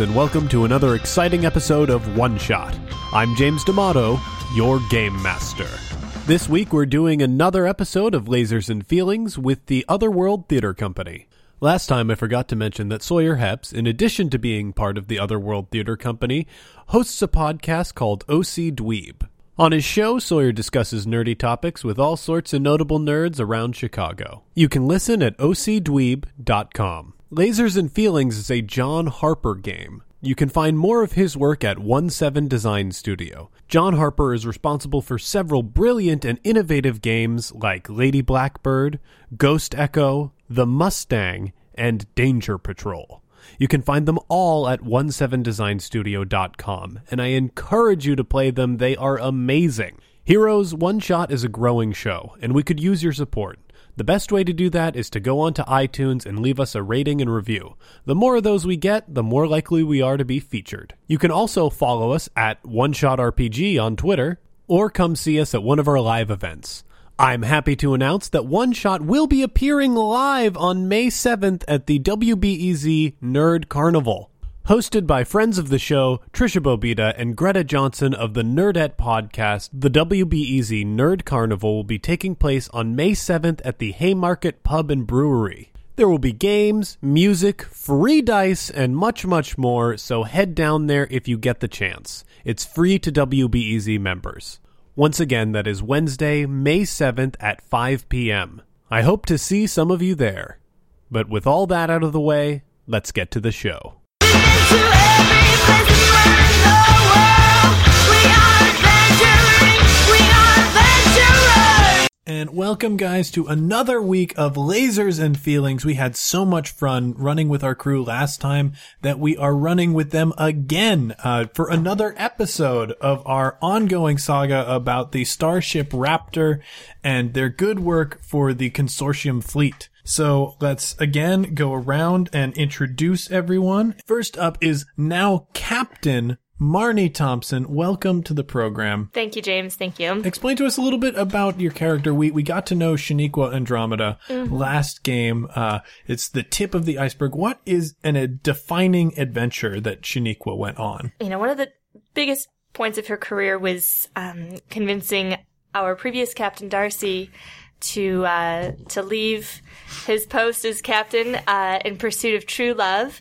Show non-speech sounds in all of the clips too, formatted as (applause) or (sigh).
And welcome to another exciting episode of One Shot. I'm James D'Amato, your Game Master. This week we're doing another episode of Lasers and Feelings with the Otherworld Theater Company. Last time I forgot to mention that Sawyer Heps, in addition to being part of the Otherworld Theater Company, hosts a podcast called OC Dweeb. On his show, Sawyer discusses nerdy topics with all sorts of notable nerds around Chicago. You can listen at ocdweeb.com. Lasers and Feelings is a John Harper game. You can find more of his work at 17 Design Studio. John Harper is responsible for several brilliant and innovative games like Lady Blackbird, Ghost Echo, The Mustang, and Danger Patrol. You can find them all at 17designstudio.com, and I encourage you to play them. They are amazing. Heroes One Shot is a growing show, and we could use your support. The best way to do that is to go onto iTunes and leave us a rating and review. The more of those we get, the more likely we are to be featured. You can also follow us at One Shot RPG on Twitter, or come see us at one of our live events. I'm happy to announce that One Shot will be appearing live on May 7th at the WBEZ Nerd Carnival. Hosted by friends of the show, Tricia Bobeda and Greta Johnson of the Nerdette podcast, the WBEZ Nerd Carnival will be taking place on May 7th at the Haymarket Pub and Brewery. There will be games, music, free dice, and much, much more, so head down there if you get the chance. It's free to WBEZ members. Once again, that is Wednesday, May 7th at 5 p.m. I hope to see some of you there. But with all that out of the way, let's get to the show. And welcome, guys, to another week of Lasers and Feelings. We had so much fun running with our crew last time that we are running with them again uh, for another episode of our ongoing saga about the Starship Raptor and their good work for the consortium fleet. So let's again go around and introduce everyone. First up is now Captain Marnie Thompson. Welcome to the program. Thank you, James. Thank you. Explain to us a little bit about your character. We we got to know Shaniqua Andromeda last game. Uh, it's the tip of the iceberg. What is an, a defining adventure that Shaniqua went on? You know, one of the biggest points of her career was um, convincing our previous captain Darcy to uh, to leave his post as captain uh, in pursuit of true love.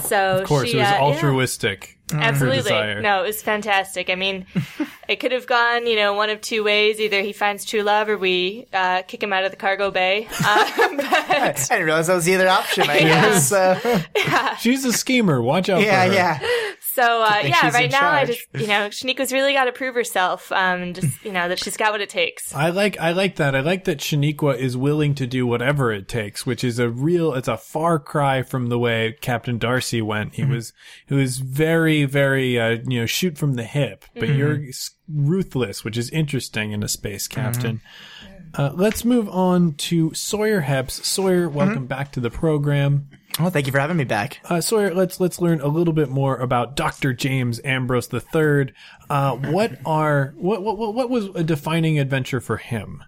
So Of course, she, it was uh, yeah. Absolutely. No, it was fantastic. I mean, (laughs) it could have gone, you know, one of two ways. Either he finds true love or we uh, kick him out of the cargo bay. (laughs) Um, but, I didn't realize that was the other option. I guess. Uh, She's a schemer. Watch out yeah, for her. yeah. so, uh, yeah, right in now I just, you know, Shaniqua's really got to prove herself. Um, just, you know, that she's got what it takes. I like I like that. I like that Shaniqua is willing to do whatever it takes, which is a real it's a far cry from the way Captain Darcy went. He was he was very very uh, you know shoot from the hip, but you're s- ruthless, which is interesting in a space captain. Uh, let's move on to Sawyer Heps. Sawyer, welcome back to the program. Well, thank you for having me back. Uh, Sawyer, let's let's learn a little bit more about Dr. James Ambrose III. Uh, what are what, what what was a defining adventure for him?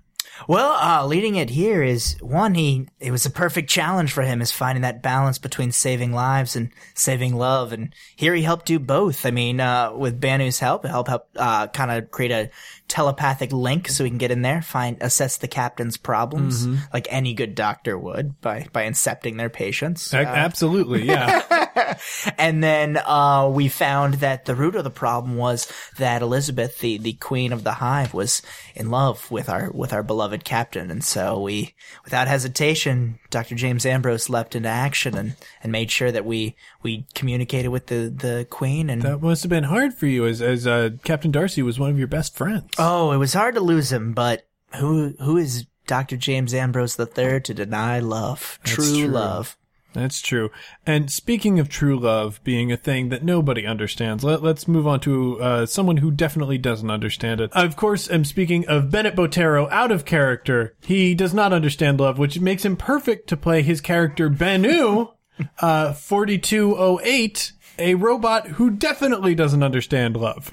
Well, uh, leading it here is one, he, it was a perfect challenge for him is finding that balance between saving lives and saving love. And here he helped do both. I mean, uh, with Bennu's help, help help, uh, kind of create a telepathic link so we can get in there, find, assess the captain's problems like any good doctor would by, by incepting their patients. A- Absolutely, yeah. (laughs) and then uh, we found that the root of the problem was that Elizabeth, the, the queen of the hive, was in love with our with our beloved captain, and so we, without hesitation, Dr. James Ambrose leapt into action and, and made sure that we we communicated with the, the queen. And That must have been hard for you, as as uh, Captain Darcy was one of your best friends. Oh, it was hard to lose him, but who who is Dr. James Ambrose III to deny love, true, true. love? That's true. And speaking of true love being a thing that nobody understands, let, let's move on to uh, someone who definitely doesn't understand it. Of course, I'm speaking of Bennett Botero out of character. He does not understand love, which makes him perfect to play his character Bennu, (laughs) uh, 4208, a robot who definitely doesn't understand love.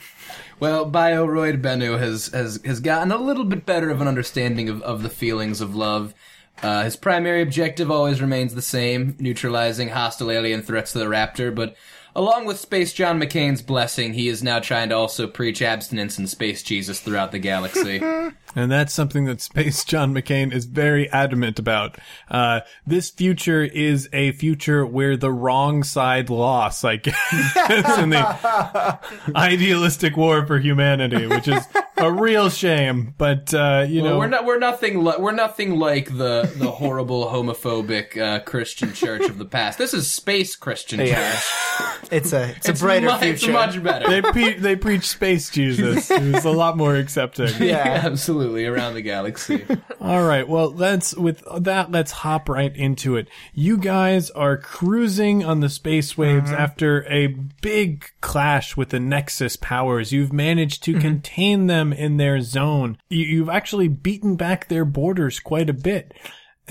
Well, Bioroid Bennu has, has has gotten a little bit better of an understanding of, of the feelings of love. Uh, his primary objective always remains the same, neutralizing hostile alien threats to the Raptor, but along with Space John McCain's blessing, he is now trying to also preach abstinence and space Jesus throughout the galaxy. (laughs) And that's something that Space John McCain is very adamant about. Uh, this future is a future where the wrong side lost, I guess, (laughs) in the idealistic war for humanity, which is a real shame. But, uh, you Well, know, we're not we're nothing li- we're nothing like the the horrible homophobic uh, Christian church of the past. This is space Christian Yeah. church. It's a it's, It's a brighter mu- future. It's much better. they, pre- they preach space Jesus. It's a lot more accepting. yeah. (laughs) absolutely around the galaxy. All right. Well, let's with that. Let's hop right into it. You guys are cruising on the space waves mm-hmm. after a big clash with the Nexus powers. You've managed to mm-hmm. contain them in their zone. You, you've actually beaten back their borders quite a bit.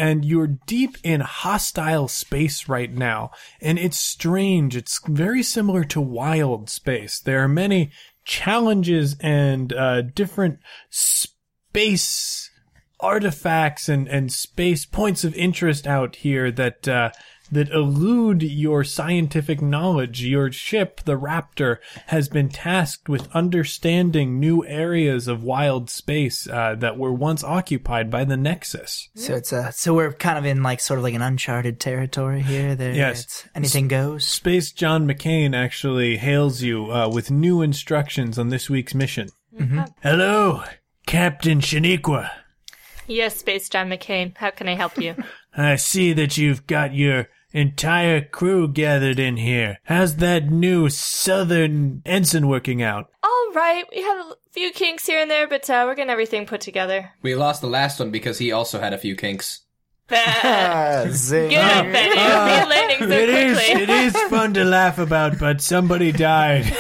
And you're deep in hostile space right now. And it's strange. It's very similar to wild space. There are many challenges and uh, different space artifacts and, and space points of interest out here that uh, that elude your scientific knowledge. Your ship, the Raptor, has been tasked with understanding new areas of wild space uh, that were once occupied by the Nexus. So it's a so we're kind of in like sort of like an uncharted territory here. There, Yes. it's- anything goes. Space John McCain actually hails you uh, with new instructions on this week's mission. Hello, Captain Shaniqua. Yes, Space John McCain. How can I help you? (laughs) I see that you've got your entire crew gathered in here. How's that new southern ensign working out? All right, we have a few kinks here and there, but uh, we're getting everything put together. We lost the last one because he also had a few kinks. (laughs) Good, Ah, zing. Benny. You're landing so It is, quickly. it is fun to laugh about, but somebody died. (laughs)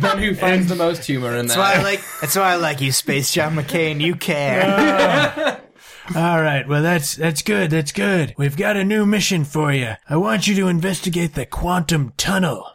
Bennu finds the most humor in that? That's why I that. like. That's why I like you, Space John McCain. You care. (laughs) All right, well that's that's good. That's good. We've got a new mission for you. I want you to investigate the quantum tunnel.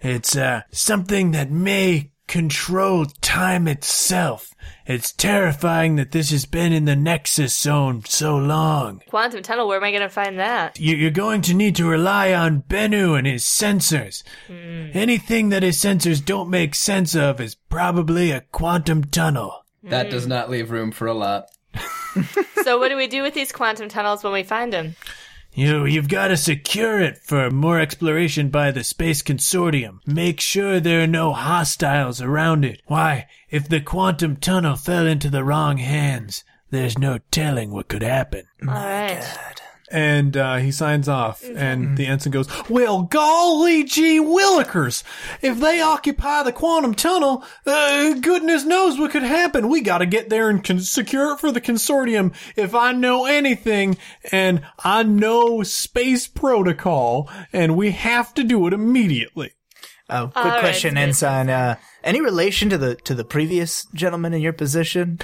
It's uh something that may control time itself. It's terrifying that this has been in the Nexus zone so long. Quantum tunnel. Where am I going to find that? You- You're going to need to rely on Bennu and his sensors. Anything that his sensors don't make sense of is probably a quantum tunnel. that does not leave room for a lot. (laughs) So, what do we do with these quantum tunnels when we find them? You, you've got to secure it for more exploration by the Space Consortium. Make sure there are no hostiles around it. Why, if the quantum tunnel fell into the wrong hands, there's no telling what could happen. All right. And uh, he signs off, and the ensign goes, Well, golly gee willikers! If they occupy the quantum tunnel, uh, goodness knows what could happen. We gotta get there and con- secure it for the consortium. If I know anything, and I know space protocol, and we have to do it immediately. Oh, quick All right, question, Space Ensign. Uh, any relation to the to the previous gentleman in your position?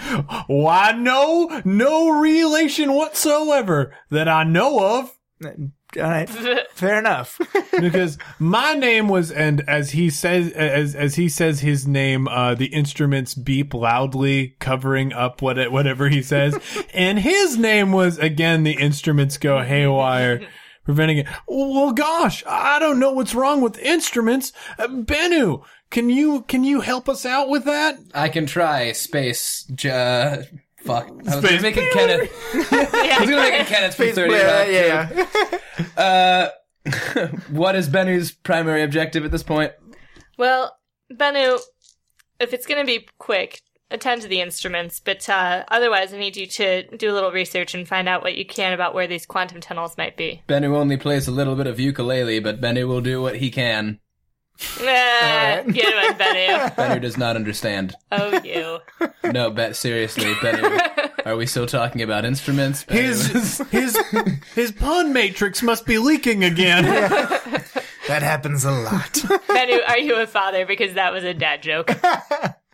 Why, no, no relation whatsoever that I know of. All right, (laughs) fair enough. (laughs) because my name was and as he says as as he says his name uh the instruments beep loudly covering up what whatever he says (laughs) and his name was again the instruments go haywire preventing it well gosh i don't know what's wrong with instruments uh, benu can you can you help us out with that I can try space. J- uh, fuck. I was Space- gonna make it Kenneth. (laughs) I was gonna make it Kenneth for thirty. yeah, yeah, yeah. (laughs) Uh, (laughs) what is Bennu's primary objective at this point? Well, Bennu, if it's going to be quick, attend to the instruments, but uh, otherwise, I need you to do a little research and find out what you can about where these quantum tunnels might be. Bennu only plays a little bit of ukulele, but Bennu will do what he can. Ah, Good one, Bennu. (laughs) Bennu does not understand. Oh, you. (laughs) No, bet seriously, Bennu. (laughs) Are we still talking about instruments? Bennu his his his pun matrix must be leaking again That happens a lot. Bennu, are you a father? Because that was a dad joke.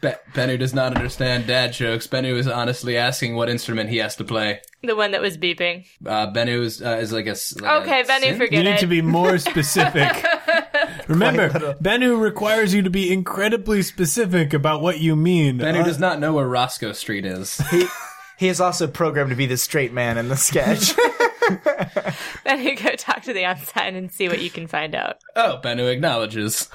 Be- Bennu does not understand dad jokes. Bennu is honestly asking what instrument he has to play. The one that was beeping. Uh, Bennu is, uh, is like a. s- Like Okay, a Bennu, synth? You need it. to be more (laughs) specific. Remember, Bennu requires you to be incredibly specific about what you mean. Bennu Uh, does not know where Roscoe Street is. (laughs) he he is also programmed to be the straight man in the sketch. (laughs) Bennu, go talk to the ensign and see what you can find out. Oh, Bennu acknowledges.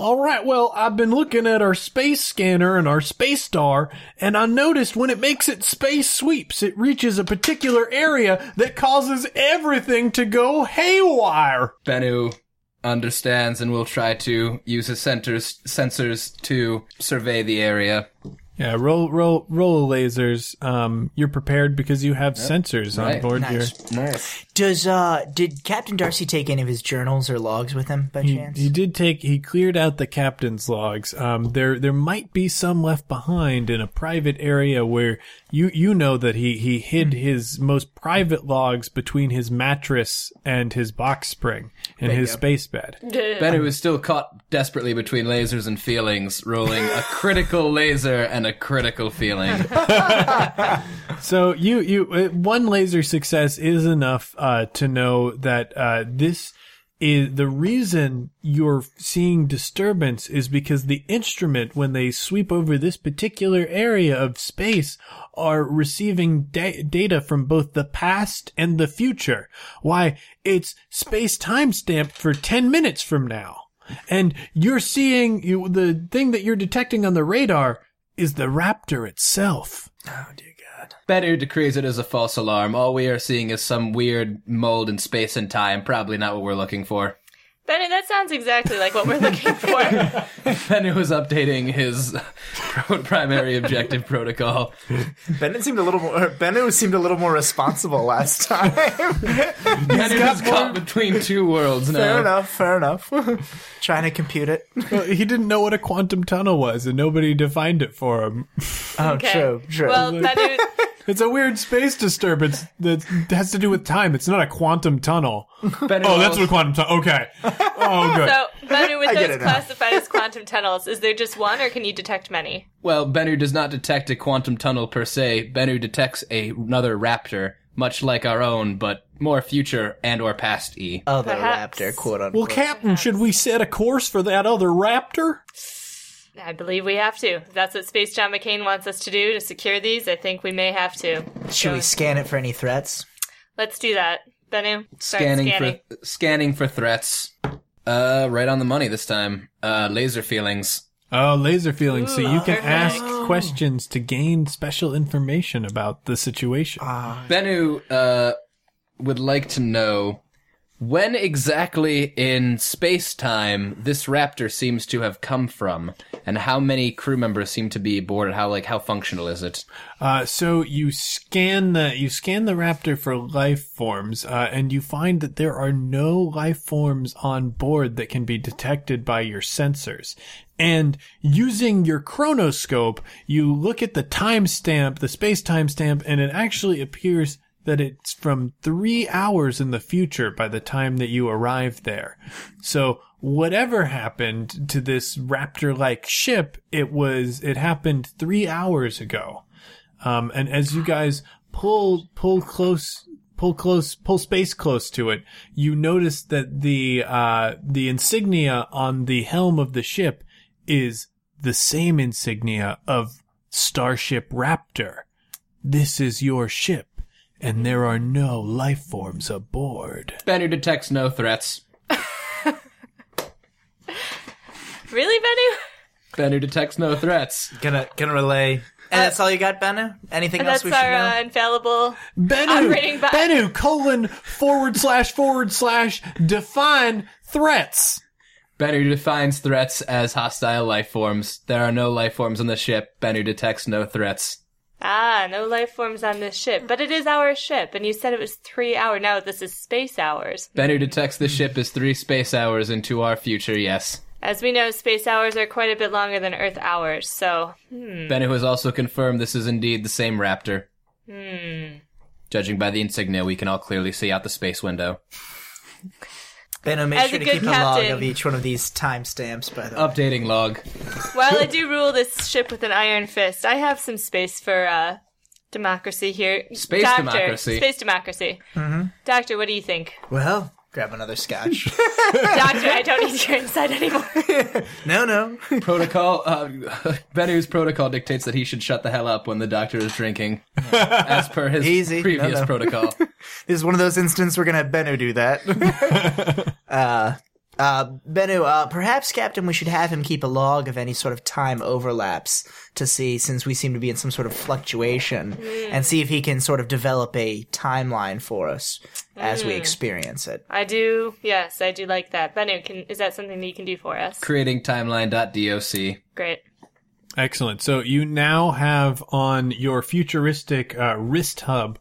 All right, well, I've been looking at our space scanner and our space star, and I noticed when it makes its space sweeps, it reaches a particular area that causes everything to go haywire. Bennu understands and will try to use his sensors, sensors to survey the area. Yeah, roll, roll, roll lasers. Um, you're prepared because you have sensors on Right. board Nice. here. Nice. Does uh did Captain Darcy take any of his journals or logs with him by He, chance? he did take. He cleared out the captain's logs. Um, there there might be some left behind in a private area where you you know that he he hid his most private logs between his mattress and his box spring in his space bed. (laughs) Bennu is still caught desperately between lasers and feelings, rolling a (laughs) critical laser and a critical feeling. (laughs) So you you uh, one laser success is enough uh, to know that uh, this is the reason you're seeing disturbance is because the instrument when they sweep over this particular area of space are receiving da- data from both the past and the future. Why it's space time stamped for 10 minutes from now. And you're seeing you, the thing that you're detecting on the radar is the raptor itself. oh dear God. Bennu decrees it as a false alarm. All we are seeing is some weird mold in space and time. Probably not what we're looking for. Bennu, that sounds exactly like what we're looking for. (laughs) Bennu was updating his pro- primary objective protocol. Bennett seemed a little more. Bennett seemed a little more responsible last time. Bennu is caught between two worlds now. fair enough. Fair enough. Trying to compute it. Well, he didn't know what a quantum tunnel was, and nobody defined it for him. Oh, Okay. true. True. Well, Bennu, It's a weird space disturbance that has to do with time. It's not a quantum tunnel. Bennu Oh, that's what a quantum tunnel. Okay. Oh, good. so Bennu, with (laughs) those classified as quantum tunnels, is there just one, or can you detect many? Well, Bennu does not detect a quantum tunnel per se. Bennu detects a, another raptor, much like our own, but more future and or past E. Other perhaps. raptor, quote unquote. well, Captain, should we set a course for that other raptor? I believe we have to. If that's what Space John McCain wants us to do to secure these, I think we may have to. Should we scan it for any threats? Let's do that. Bennu, start Scanning, scanning. for scanning for threats. Uh, right on the money this time. Uh, laser feelings. Oh, laser feeling. So you can perfect. ask questions to gain special information about the situation. Bennu uh, would like to know when exactly in space time this raptor seems to have come from, and how many crew members seem to be aboard, and how like how functional is it? Uh, so you scan the you scan the raptor for life forms, uh, and you find that there are no life forms on board that can be detected by your sensors. And using your chronoscope, you look at the timestamp, the space timestamp, and it actually appears that it's from three hours in the future by the time that you arrive there. So whatever happened to this raptor-like ship, it was, it happened three hours ago. Um, and as you guys pull, pull close, pull close, pull space close to it, you notice that the, uh, the insignia on the helm of the ship is the same insignia of Starship Raptor. This is your ship, and there are no life forms aboard. Bennu detects no threats. (laughs) Really, Bennu? Bennu detects no threats. Gonna gonna relay. And that's all you got, Bennu? Anything else that's we should our know? uh, infallible. Bennu, Operating by- Bennu, colon, forward slash, forward slash, define threats. Bennu defines threats as hostile life forms. There are no life forms on the ship. Bennu detects no threats. Ah, no life forms on this ship, but it is our ship, and you said it was three hours. Now this is space hours. Bennu detects the ship is three space hours into our future, yes. As we know, space hours are quite a bit longer than Earth hours, so Bennu has also confirmed this is indeed the same raptor. Hmm. Judging by the insignia, we can all clearly see out the space window. (laughs) Bennu, make As sure a to good keep a log captain- of each one of these timestamps, by the way. Updating log. while I do rule this ship with an iron fist, I have some space for uh, democracy here. Space Doctor, democracy. Space democracy. Doctor, what do you think? Well, grab another scotch. (laughs) Doctor, I don't need your insight anymore. (laughs) no, no. protocol. Uh, Bennu's protocol dictates that he should shut the hell up when the doctor is drinking, as per his Easy. previous No, no. protocol. (laughs) This is one of those instances we're gonna have Bennu do that. uh, uh, Bennu, uh, perhaps, Captain, we should have him keep a log of any sort of time overlaps to see, since we seem to be in some sort of fluctuation, and see if he can sort of develop a timeline for us as we experience it. I do. Yes, I do like that. Bennu, can is that something that you can do for us? Creating timeline.doc. Great. Excellent. So you now have on your futuristic uh, wrist hub,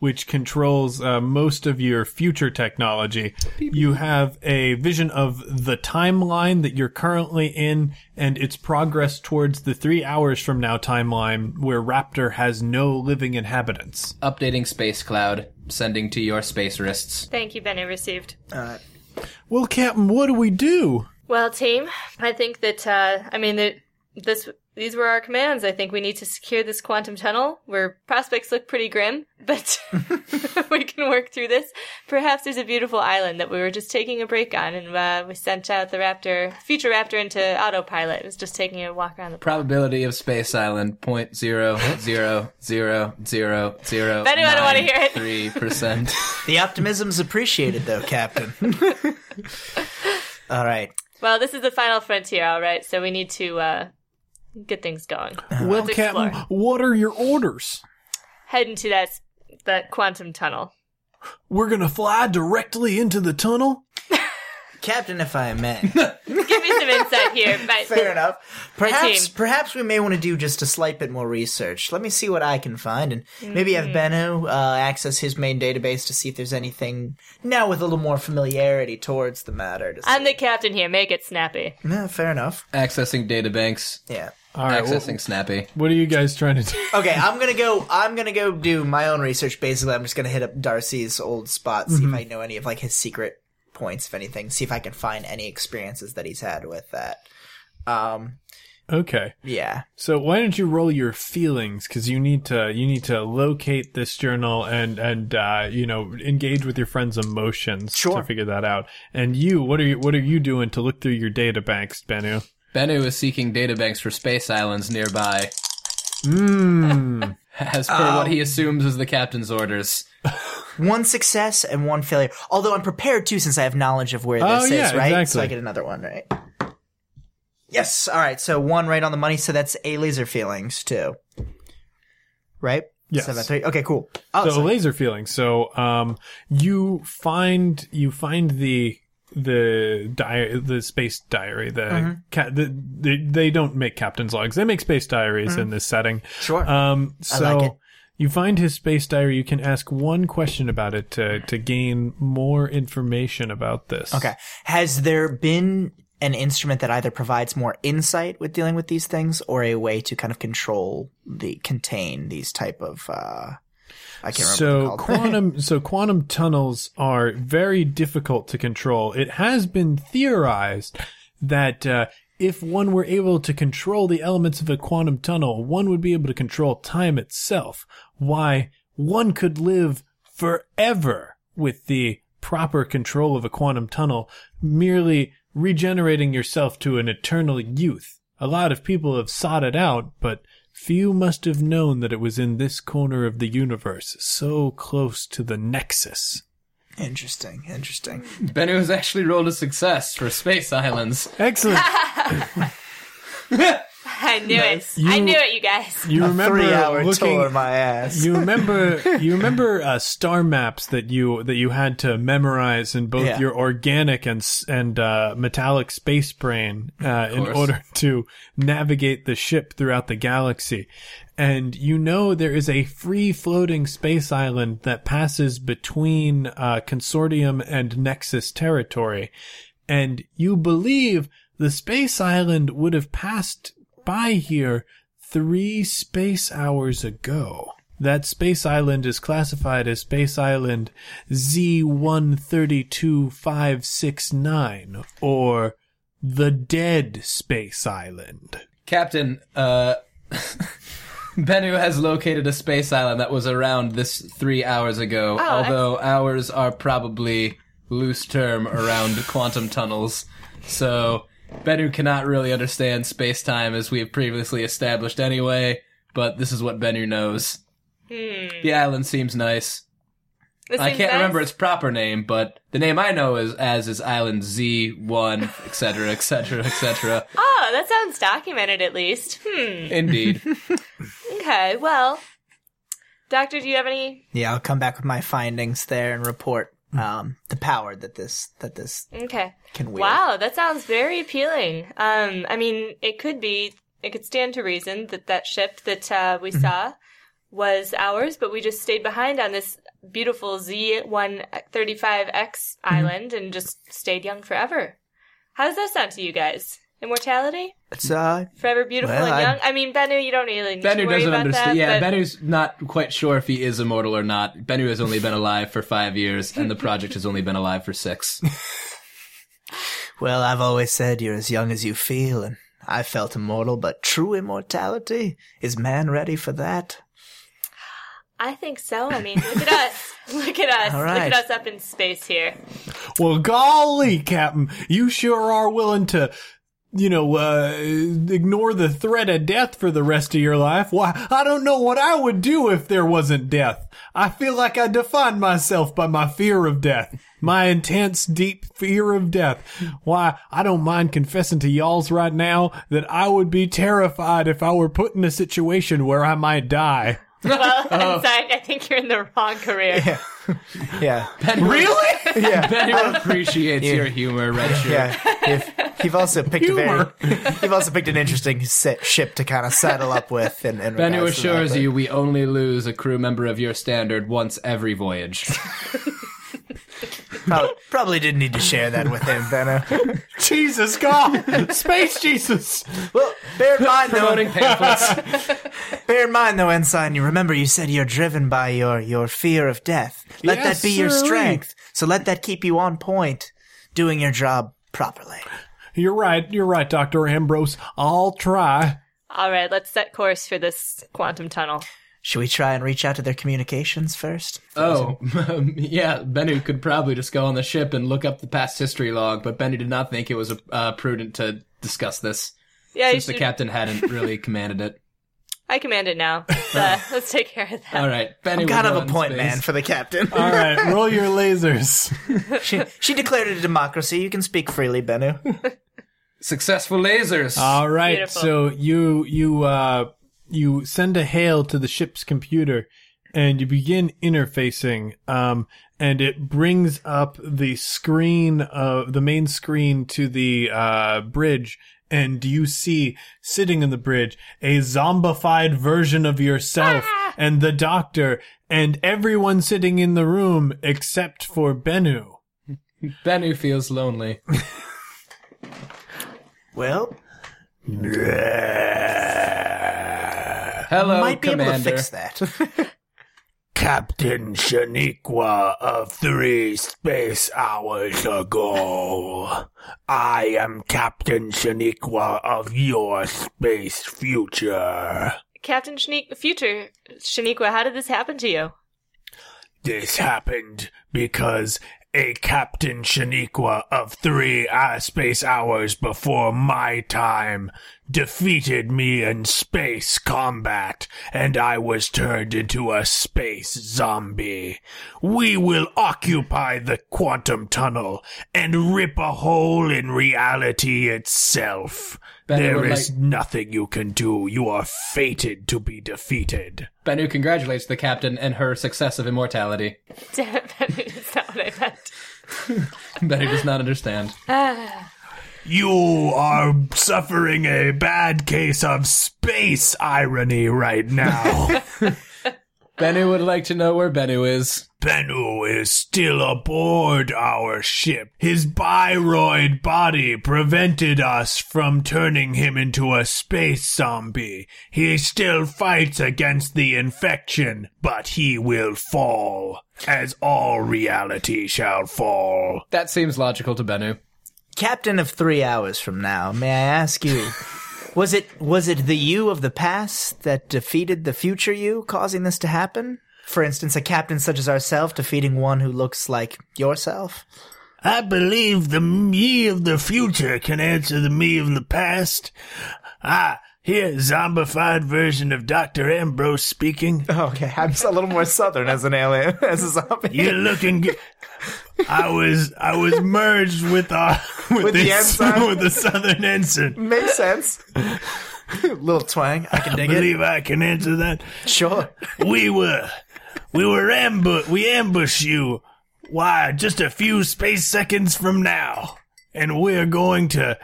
which controls uh, most of your future technology, you have a vision of the timeline that you're currently in and its progress towards the three hours from now timeline where Raptor has no living inhabitants. Updating space cloud. Sending to your space wrists. Thank you, Benny. Received. Well, Captain, what do we do? Well, team, I think that uh, I mean that this these were our commands. I think we need to secure this quantum tunnel. Where prospects look pretty grim, (laughs) but (laughs) we can work through this. Perhaps there's a beautiful island that we were just taking a break on, and uh, we sent out the Raptor, future Raptor, into autopilot. It was just taking a walk around the. Probability of space island point zero zero zero zero zero. Benny, I don't wanna hear it. Three percent. (laughs) The optimism's appreciated, though, Captain. All right. Well, this is the final frontier, all right. So we need to uh, get things going. Well, Let's Captain, explore. what are your orders? Head into that that quantum tunnel. We're gonna fly directly into the tunnel? (laughs) Captain, if I may. (laughs) Give me some insight here. (laughs) My, Fair enough. Perhaps, team. perhaps we may want to do just a slight bit more research. Let me see what I can find, and maybe have Bennu uh, access his main database to see if there's anything now with a little more familiarity towards the matter. To I'm see. the captain here. Make it snappy. Yeah, fair enough. Accessing databanks. Yeah. All right. well, Accessing Snappy. what are you guys trying to do? (laughs) Okay, I'm gonna go. I'm gonna go do my own research. Basically, I'm just gonna hit up Darcy's old spot, see if I know any of like his secret points, if anything. See if I can find any experiences that he's had with that. Um. Okay. Yeah. So why don't you roll your feelings? Because you need to you need to locate this journal and and uh, you know engage with your friend's emotions Sure. to figure that out. And you, what are you what are you doing to look through your data banks, Bennu? Bennu is seeking databanks for space islands nearby, Mmm. (laughs) as per Um, what he assumes is the captain's orders. (laughs) One success and one failure. Although I'm prepared too, since I have knowledge of where Oh, this yeah, is, right? So. I get another one, right? Yes. All right. So one right on the money. So that's a laser feelings too, right? Yes. Seven, three. Okay. Cool. Oh, so so- laser feelings. So um, you find you find the the di- the space diary. The, Mm-hmm. ca- the, the they don't make captain's logs. They make space diaries in this setting. Mm-hmm. Sure. Um, so like you find his space diary. You can ask one question about it to to gain more information about this. Okay. Has there been an instrument that either provides more insight with dealing with these things or a way to kind of control the contain these type of uh I can't remember So what they're called. (laughs) quantum so quantum tunnels are very difficult to control. It has been theorized that uh, if one were able to control the elements of a quantum tunnel, one would be able to control time itself. Why one could live forever with the proper control of a quantum tunnel, merely regenerating yourself to an eternal youth. A lot of people have sought it out, but few must have known that it was in this corner of the universe, so close to the nexus. interesting, interesting. Bennu has actually rolled a success for space islands. Excellent. (laughs) I knew it. I You- knew it, you guys. You remember Three hour looking tour my ass. you remember (laughs) you remember uh, star maps that you that you had to memorize in both Yeah. your organic and and uh, metallic space brain uh, in order to navigate the ship throughout the galaxy. And you know there is a free floating space island that passes between uh, Consortium and Nexus territory. And you believe the space island would have passed by here three space hours ago. That space island is classified as Space Island Z132569, or the Dead Space Island. Captain, uh, (laughs) Bennu has located a space island that was around this three hours ago, Oh, although hours are probably loose term around quantum tunnels. So, Bennu cannot really understand space time as we have previously established anyway, but this is what Bennu knows. Hmm. The island seems nice. This I seems can't nice. remember its proper name, but the name I know is as is Island Z1, etc., etc., etc. Oh, that sounds documented at least. Hmm. Indeed. (laughs) Okay. Well, Doctor, do you have any? Yeah, I'll come back with my findings there and report um, the power that this that this Okay. can wield. Wow, that sounds very appealing. Um, I mean, it could be, it could stand to reason that that ship that uh, we Mm-hmm. saw was ours, but we just stayed behind on this beautiful Z135X Mm-hmm. island and just stayed young forever. How does that sound to you guys? Immortality? It's uh, Forever beautiful Well, and I- young? I mean, Bennu, you don't really need Bennu to worry doesn't about understand. that. Yeah, but Bennu's not quite sure if he is immortal or not. Bennu has only been alive for five years, and the project has only been alive for six. (laughs) well, I've always said you're as young as you feel, and I felt immortal, but true immortality is man ready for that? I think so. I mean, look at us. (laughs) Look at us. All Look at us up in space here. Well, golly, Captain, you sure are willing to, you know, uh, ignore the threat of death for the rest of your life. Why, I don't know what I would do if there wasn't death. I feel like I define myself by my fear of death. My intense, deep fear of death. Why, I don't mind confessing to y'alls right now that I would be terrified if I were put in a situation where I might die. Well, Oh. inside, I think you're in the wrong career. Yeah, Yeah. Really? yeah, (laughs) Bennu (laughs) appreciates your humor, Red Shirt. yeah. If, you've also picked Humor. a very, (laughs) you've also picked an interesting set, ship to kind of saddle up with. And, in Bennu that, assures but- you we only lose a crew member of your standard once every voyage. (laughs) Probably, probably didn't need to share that with him, Bennu. (laughs) Jesus God. Space Jesus. well, bear in mind, though, Promoting pamphlets. bear in mind, though, Ensign. You remember you said you're driven by your your fear of death. Let Yes, that be your strength. So let that keep you on point, doing your job properly. You're right. You're right, Dr. Ambrose. I'll try. All right, let's set course for this quantum tunnel. Should we try and reach out to their communications first? Oh, (laughs) yeah, Bennu could probably just go on the ship and look up the past history log, but Bennu did not think it was uh, prudent to discuss this, Yeah, you since the captain hadn't really commanded it. I command it now. (laughs) Uh, let's take care of that. All right, Bennu God will of a point, space. man, for the captain. All right, (laughs) roll your lasers. she, she declared it a democracy. You can speak freely, Bennu. (laughs) Successful lasers. All right. Beautiful. So you you uh you send a hail to the ship's computer and you begin interfacing um and it brings up the screen of the main screen to the uh bridge and you see sitting in the bridge a zombified version of yourself ah! and the doctor and everyone sitting in the room except for Bennu. (laughs) Bennu feels lonely. (laughs) Well, Hello, might be Commander. able to fix that. (laughs) Captain Shaniqua of three space hours ago. I am Captain Shaniqua of your space future. Captain Shaniqua, future Shaniqua, how did this happen to you? This happened because a Captain Shaniqua of three uh, space hours before my time defeated me in space combat, and I was turned into a space zombie. We will occupy the quantum tunnel and rip a hole in reality itself. Benny there would is like- nothing you can do. You are fated to be defeated. Bennu congratulates the captain and her success of immortality. Damn (laughs) it, Benny, that's not what I meant. Bennu does not understand. (sighs) You are suffering a bad case of space irony right now. (laughs) Bennu would like to know where Bennu is. Bennu is still aboard our ship. His bioroid body prevented us from turning him into a space zombie. He still fights against the infection, but he will fall, as all reality shall fall. That seems logical to Bennu. Captain of three hours from now, may I ask you, (laughs) was it was it the you of the past that defeated the future you, causing this to happen? For instance, a captain such as ourselves defeating one who looks like yourself. I believe the me of the future can answer the me of the past. I Here, zombified version of Dr. Ambrose speaking. (laughs) Okay, I'm a little more southern as an alien, (laughs) as a zombie. You're looking good. I was I was merged with our uh, (laughs) with, With the this, ensign? (laughs) with the southern ensign. Makes sense. little twang. I can I dig it. believe I can answer that. Sure. We were we were ambush we ambush you. Why, just a few space seconds from now, and we're going to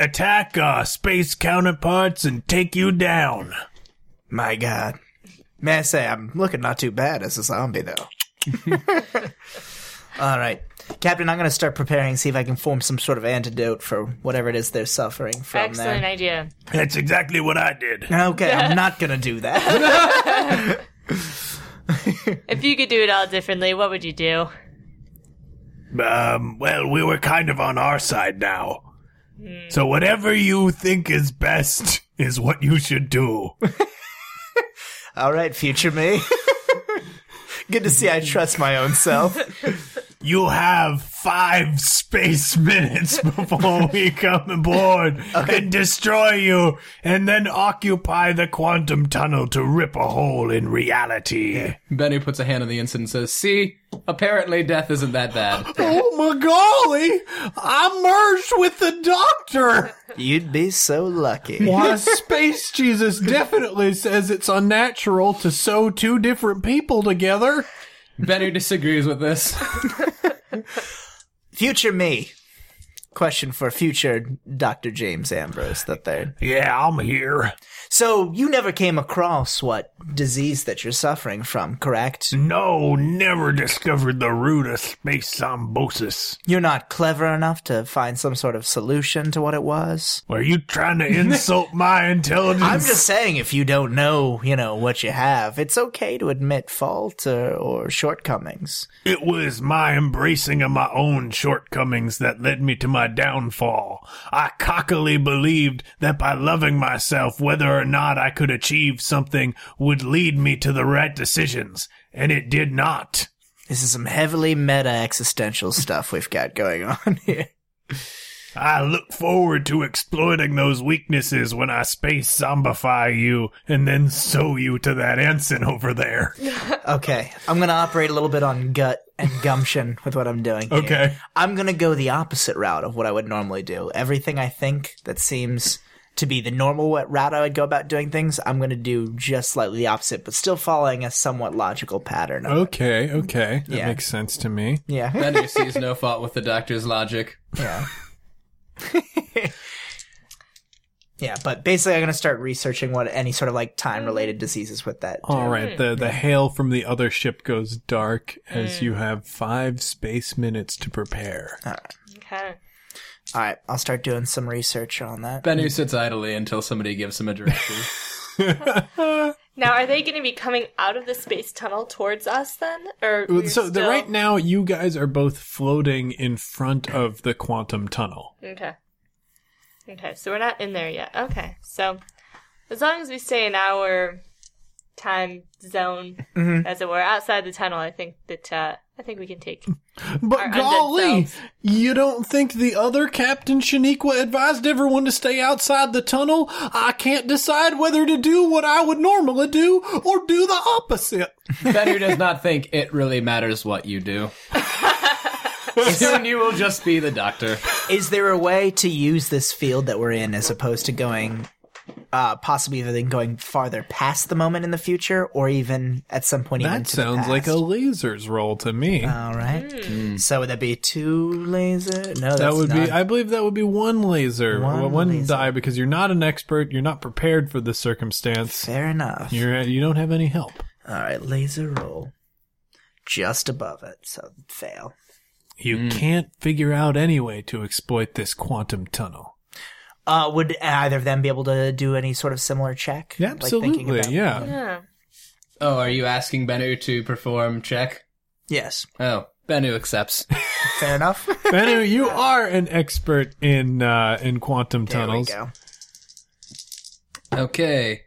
attack our space counterparts and take you down. My God. May I say, I'm looking not too bad as a zombie, though. (laughs) All right. Captain, I'm going to start preparing, see if I can form some sort of antidote for whatever it is they're suffering from Excellent there. idea. That's exactly what I did. Okay, I'm (laughs) not going to do that. (laughs) If you could do it all differently, what would you do? Um, well, we were kind of on our side now. So whatever you think is best is what you should do. (laughs) All right, future me. Good to see I trust my own self. You have five space (laughs) minutes before we come aboard and destroy you, and then occupy the quantum tunnel to rip a hole in reality. Benny puts a hand on the ensign and says, "See, apparently death isn't that bad." (laughs) Oh my golly! I merged with the doctor! You'd be so lucky. Why, Space Jesus definitely says it's unnatural to sew two different people together. Benny disagrees with this. (laughs) Future me. Question for future Dr. James Ambrose that third. Yeah, I'm here. So you never came across what disease that you're suffering from, correct? No, never discovered the root of space zombosis. You're not clever enough to find some sort of solution to what it was? Are you trying to insult (laughs) my intelligence? I'm just saying, if you don't know, you know, what you have, it's okay to admit fault or, or shortcomings. It was my embracing of my own shortcomings that led me to my downfall. I cockily believed that by loving myself, whether or not I could achieve something would lead me to the right decisions, and it did not. This is some heavily meta existential stuff we've got going on (laughs) here. I look forward to exploiting those weaknesses when I space zombify you and then sew you to that ensign over there. (laughs) Okay, I'm gonna operate a little bit on gut and gumption with what I'm doing. here. Okay. I'm gonna go the opposite route of what I would normally do. Everything I think that seems to be the normal wa- route I would go about doing things, I'm gonna do just slightly the opposite, but still following a somewhat logical pattern. Of it. Okay, okay. That Yeah. makes sense to me. Yeah, Benny (laughs) sees no fault with the doctor's logic. yeah. (laughs) yeah, but basically, I'm gonna start researching what any sort of like time related diseases with that. All right, the the hail from the other ship goes dark as hmm. you have five space minutes to prepare. Okay. All right, I'll start doing some research on that. Benny sits idly until somebody gives him a directive. (laughs) (laughs) Now, are they going to be coming out of the space tunnel towards us then, or so the, right now, you guys are both floating in front of the quantum tunnel. Okay. Okay, so we're not in there yet. Okay, so as long as we stay an our time zone, Mm-hmm. as it were, outside the tunnel, I think that uh, I think we can take. But golly, you don't think the other Captain Shaniqua advised everyone to stay outside the tunnel? I can't decide whether to do what I would normally do or do the opposite. (laughs) Benny does not think it really matters what you do. (laughs) Soon you will just be the doctor. Is there a way to use this field that we're in as opposed to going, uh, possibly even going farther past the moment in the future, or even at some point even That to the sounds like a lasers roll to me. All right. So would that be two laser? No, that would not. be, I believe that would be one laser, One one, one laser. die because you're not an expert, you're not prepared for the circumstance. Fair enough. You're you don't have any help. All right, laser roll. Just above it, so fail. You can't figure out any way to exploit this quantum tunnel. Uh, would either of them be able to do any sort of similar check? Like thinking Absolutely, about- yeah. Yeah. Oh, are you asking Bennu to perform check? Yes. Oh, Bennu accepts. (laughs) Fair enough. (laughs) Bennu, you are an expert in uh, in quantum there we tunnels. go. Okay.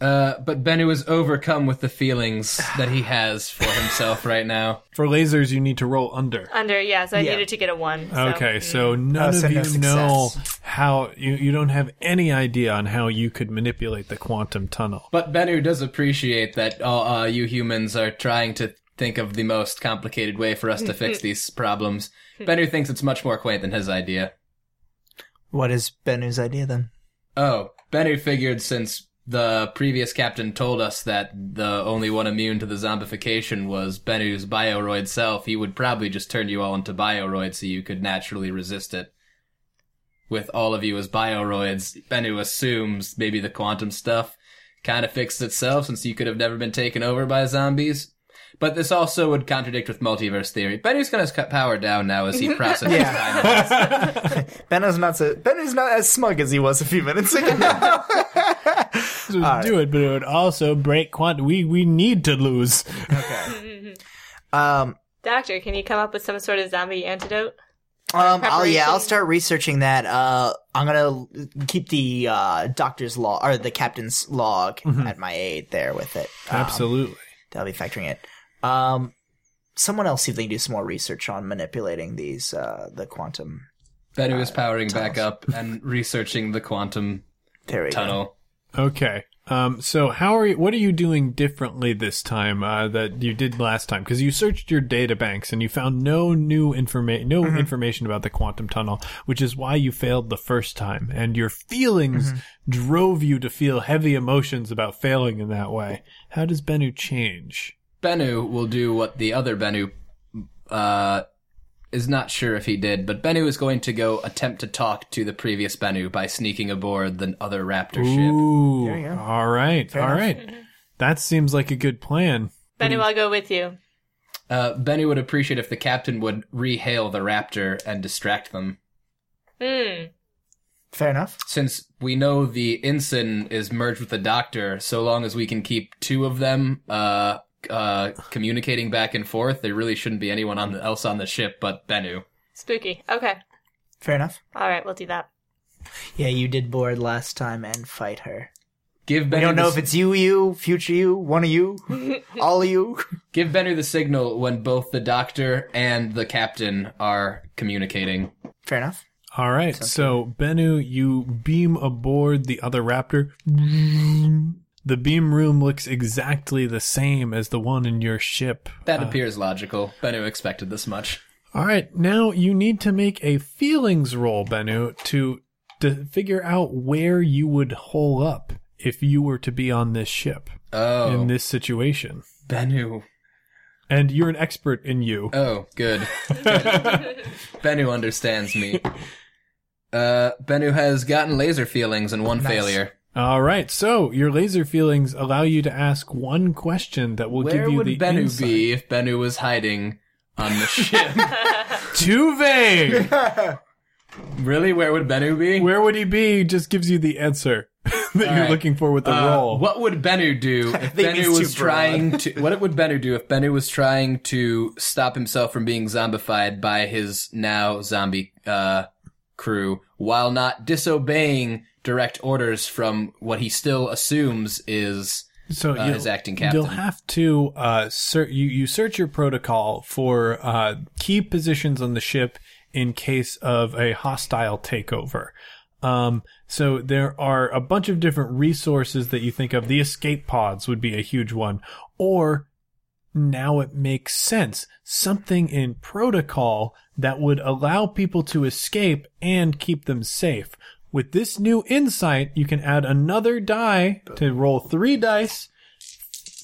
Uh, but Bennu is overcome with the feelings that he has for himself right now. (laughs) For lasers, you need to roll under. Under, yeah, so I Yeah. needed to get a one. So. Okay, so none Oh, of no you know how you you don't have any idea on how you could manipulate the quantum tunnel. But Bennu does appreciate that uh, uh, you humans are trying to think of the most complicated way for us to fix (laughs) these problems. Bennu thinks it's much more quaint than his idea. What is Bennu's idea then? Oh, Bennu figured since the previous captain told us that the only one immune to the zombification was Bennu's bioroid self, he would probably just turn you all into bioroids so you could naturally resist it. With all of you as bioroids, Bennu assumes maybe the quantum stuff kind of fixed itself since you could have never been taken over by zombies. But this also would contradict with multiverse theory. Bennu's gonna cut power down now as he (laughs) processes Yeah. time. (laughs) Bennu's not so Bennu's not as smug as he was a few minutes ago. (laughs) So do it, but it would also break quantum. We we need to lose. Okay. (laughs) um, Doctor, can you come up with some sort of zombie antidote? um, I'll, yeah, I'll start researching that. Uh, I'm gonna keep the uh, doctor's log or the captain's log at my aid there with it. Um, Absolutely. That'll be factoring it. Um, someone else see if they can do some more research on manipulating these uh, the quantum. Bennu is powering back up and researching the quantum There we go. Tunnel. Okay. Um, so how are you, what are you doing differently this time, uh, that you did last time? Cause you searched your data banks and you found no new information, no information about the quantum tunnel, which is why you failed the first time. And your feelings drove you to feel heavy emotions about failing in that way. How does Bennu change? Bennu will do what the other Bennu uh, is not sure if he did, but Bennu is going to go attempt to talk to the previous Bennu by sneaking aboard the other raptor ship. Ooh. There you go. All right. all enough. right. That seems like a good plan. Bennu, I'll go with you. Uh, Bennu would appreciate if the captain would rehail the raptor and distract them. Hmm. Fair enough. Since we know the ensign is merged with the doctor, so long as we can keep two of them uh, uh, communicating back and forth, there really shouldn't be anyone on the, else on the ship but Bennu. Spooky. Okay. Fair enough. All right, we'll do that. Yeah, you did board last time and fight her. Give Bennu We don't know s- if it's you, you, future you, one of you, (laughs) all of you. Give Bennu the signal when both the doctor and the captain are communicating. Fair enough. All right. So, Bennu, you beam aboard the other Raptor. The beam room looks exactly the same as the one in your ship. That appears logical. Bennu expected this much. All right. Now you need to make a feelings roll, Bennu, to to figure out where you would hole up if you were to be on this ship Oh, in this situation. Bennu. And you're an expert in you. Oh, good. (laughs) Bennu understands me. Uh, Bennu has gotten laser feelings and one Nice. failure. All right. So your laser feelings allow you to ask one question that will Where give you the. What would Bennu insight. be if Bennu was hiding on the (laughs) ship? Too vague. (laughs) really? Where would Bennu be? Where would he be? Just gives you the answer (laughs) that you're right. looking for with the Uh, roll. What would Bennu do if think Bennu was too broad. trying to? What would Bennu do if Bennu was trying to stop himself from being zombified by his now zombie uh, crew while not disobeying direct orders from what he still assumes is So uh, his acting captain? You'll have to uh, ser- you you search your protocol for uh, key positions on the ship in case of a hostile takeover. Um, so there are a bunch of different resources that you think of. The escape pods would be a huge one, or now it makes sense. Something in protocol that would allow people to escape and keep them safe. With this new insight, you can add another die to roll three dice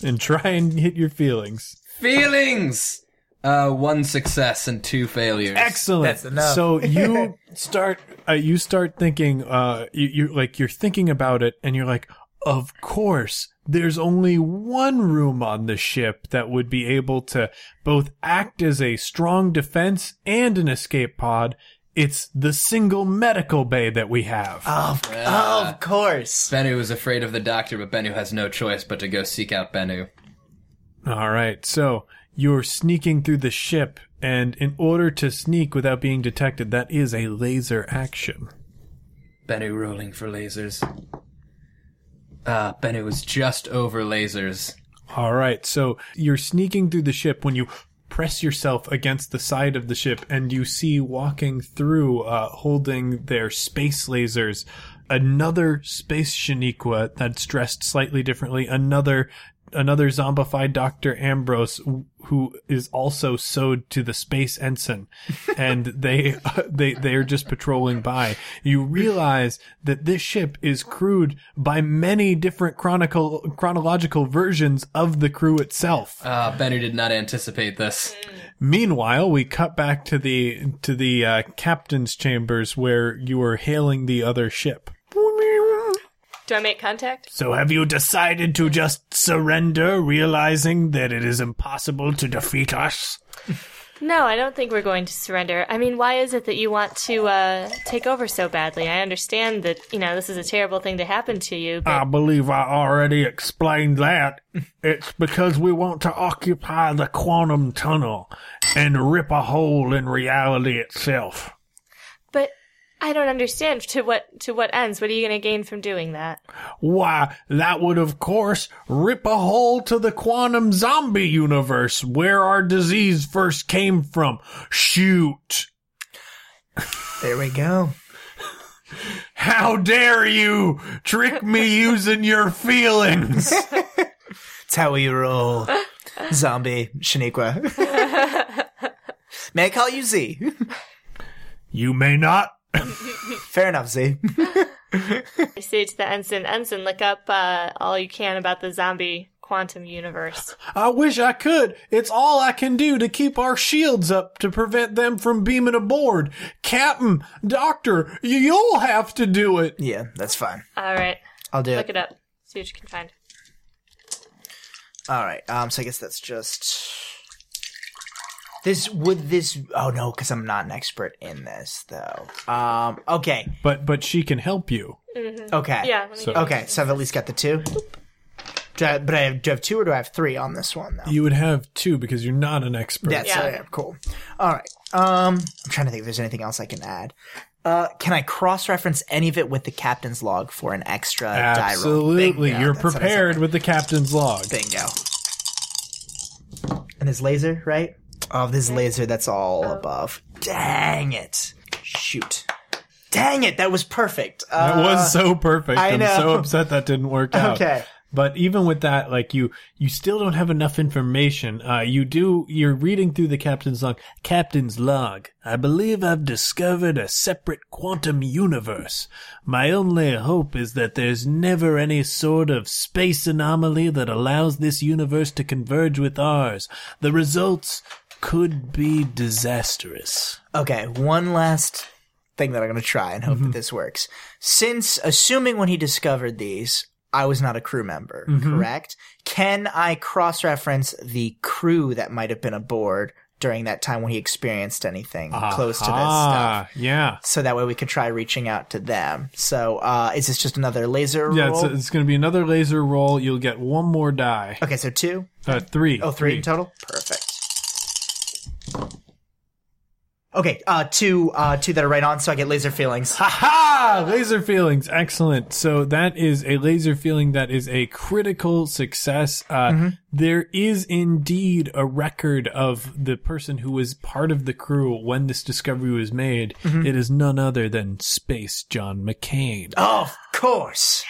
and try and hit your feelings. Feelings. Uh, one success and two failures. Excellent. That's enough. So you (laughs) start, uh, you start thinking, uh, you, you're like, you're thinking about it and you're like, of course, there's only one room on the ship that would be able to both act as a strong defense and an escape pod. It's the single medical bay that we have. Of, of course. Bennu is afraid of the doctor, but Bennu has no choice but to go seek out Bennu. All right. So you're sneaking through the ship, and in order to sneak without being detected, that is a laser action. Bennu rolling for lasers. Uh, Bennu was just over lasers. All right, so you're sneaking through the ship when you press yourself against the side of the ship, and you see walking through, uh, holding their space lasers, another space Shaniqua that's dressed slightly differently, another another zombified Dr. Ambros who is also sewed to the space ensign (laughs) and they (laughs) they they are just patrolling by you realize that this ship is crewed by many different chronicle chronological versions of the crew itself Uh, Bennu did not anticipate this. meanwhile we cut back to the to the uh, captain's chambers where you are hailing the other ship Do I make contact? So have you decided to just surrender, realizing that it is impossible to defeat us? No, I don't think we're going to surrender. I mean, why is it that you want to uh, take over so badly? I understand that you know this is a terrible thing to happen to you, but I believe I already explained that. It's because we want to occupy the quantum tunnel and rip a hole in reality itself. But I don't understand to what to what ends. What are you going to gain from doing that? Why, that would of course rip a hole to the quantum zombie universe where our disease first came from. Shoot. There we go. How dare you trick me using your feelings? (laughs) That's how we roll. Zombie Shaniqua. (laughs) May I call you Z? You may not. (laughs) Fair enough, Z. (laughs) I say to the ensign, ensign, look up uh, all you can about the zombie quantum universe. I wish I could. It's all I can do to keep our shields up to prevent them from beaming aboard. Captain, Doctor, you'll have to do it. Yeah, that's fine. All right, I'll do it. look it. it up. See what you can find. All right. Um. So I guess that's just this. Would this? Oh no, because I'm not an expert in this though. Um. Okay. But but she can help you. Okay. Yeah. So- Okay. So I've at least got the two. Do I, but I have, do I have two or do I have three on this one though? You would have two because you're not an expert. That's Yeah. yeah. cool. All right. Um, I'm trying to think if there's anything else I can add. Uh, can I cross-reference any of it with the captain's log for an extra die? Absolutely. Bingo. You're That's what I said. prepared with the captain's log. Bingo. And his laser, right? Oh, this laser, that's all above. Dang it. Shoot. Dang it, that was perfect. Uh, That was so perfect. I I'm so upset that didn't work out. Okay. But even with that, like you, you still don't have enough information. Uh, you do, you're reading through the captain's log. Captain's log. I believe I've discovered a separate quantum universe. My only hope is that there's never any sort of space anomaly that allows this universe to converge with ours. The results could be disastrous. Okay, one last thing that I'm going to try and hope that this works. Since, assuming when he discovered these, I was not a crew member, correct? Can I cross reference the crew that might have been aboard during that time when he experienced anything close to this stuff? Ah, yeah. So that way we could try reaching out to them. So, uh, is this just another laser Yeah, roll? it's, it's going to be another laser roll. You'll get one more die. okay, so two? Uh, three. Oh, three in total? Perfect. Okay, uh, two, uh, two that are right on, so I get laser feelings. Ha! ha! Laser feelings. Excellent. So that is a laser feeling that is a critical success. Uh, there is indeed a record of the person who was part of the crew when this discovery was made. It is none other than Space John McCain. Of course.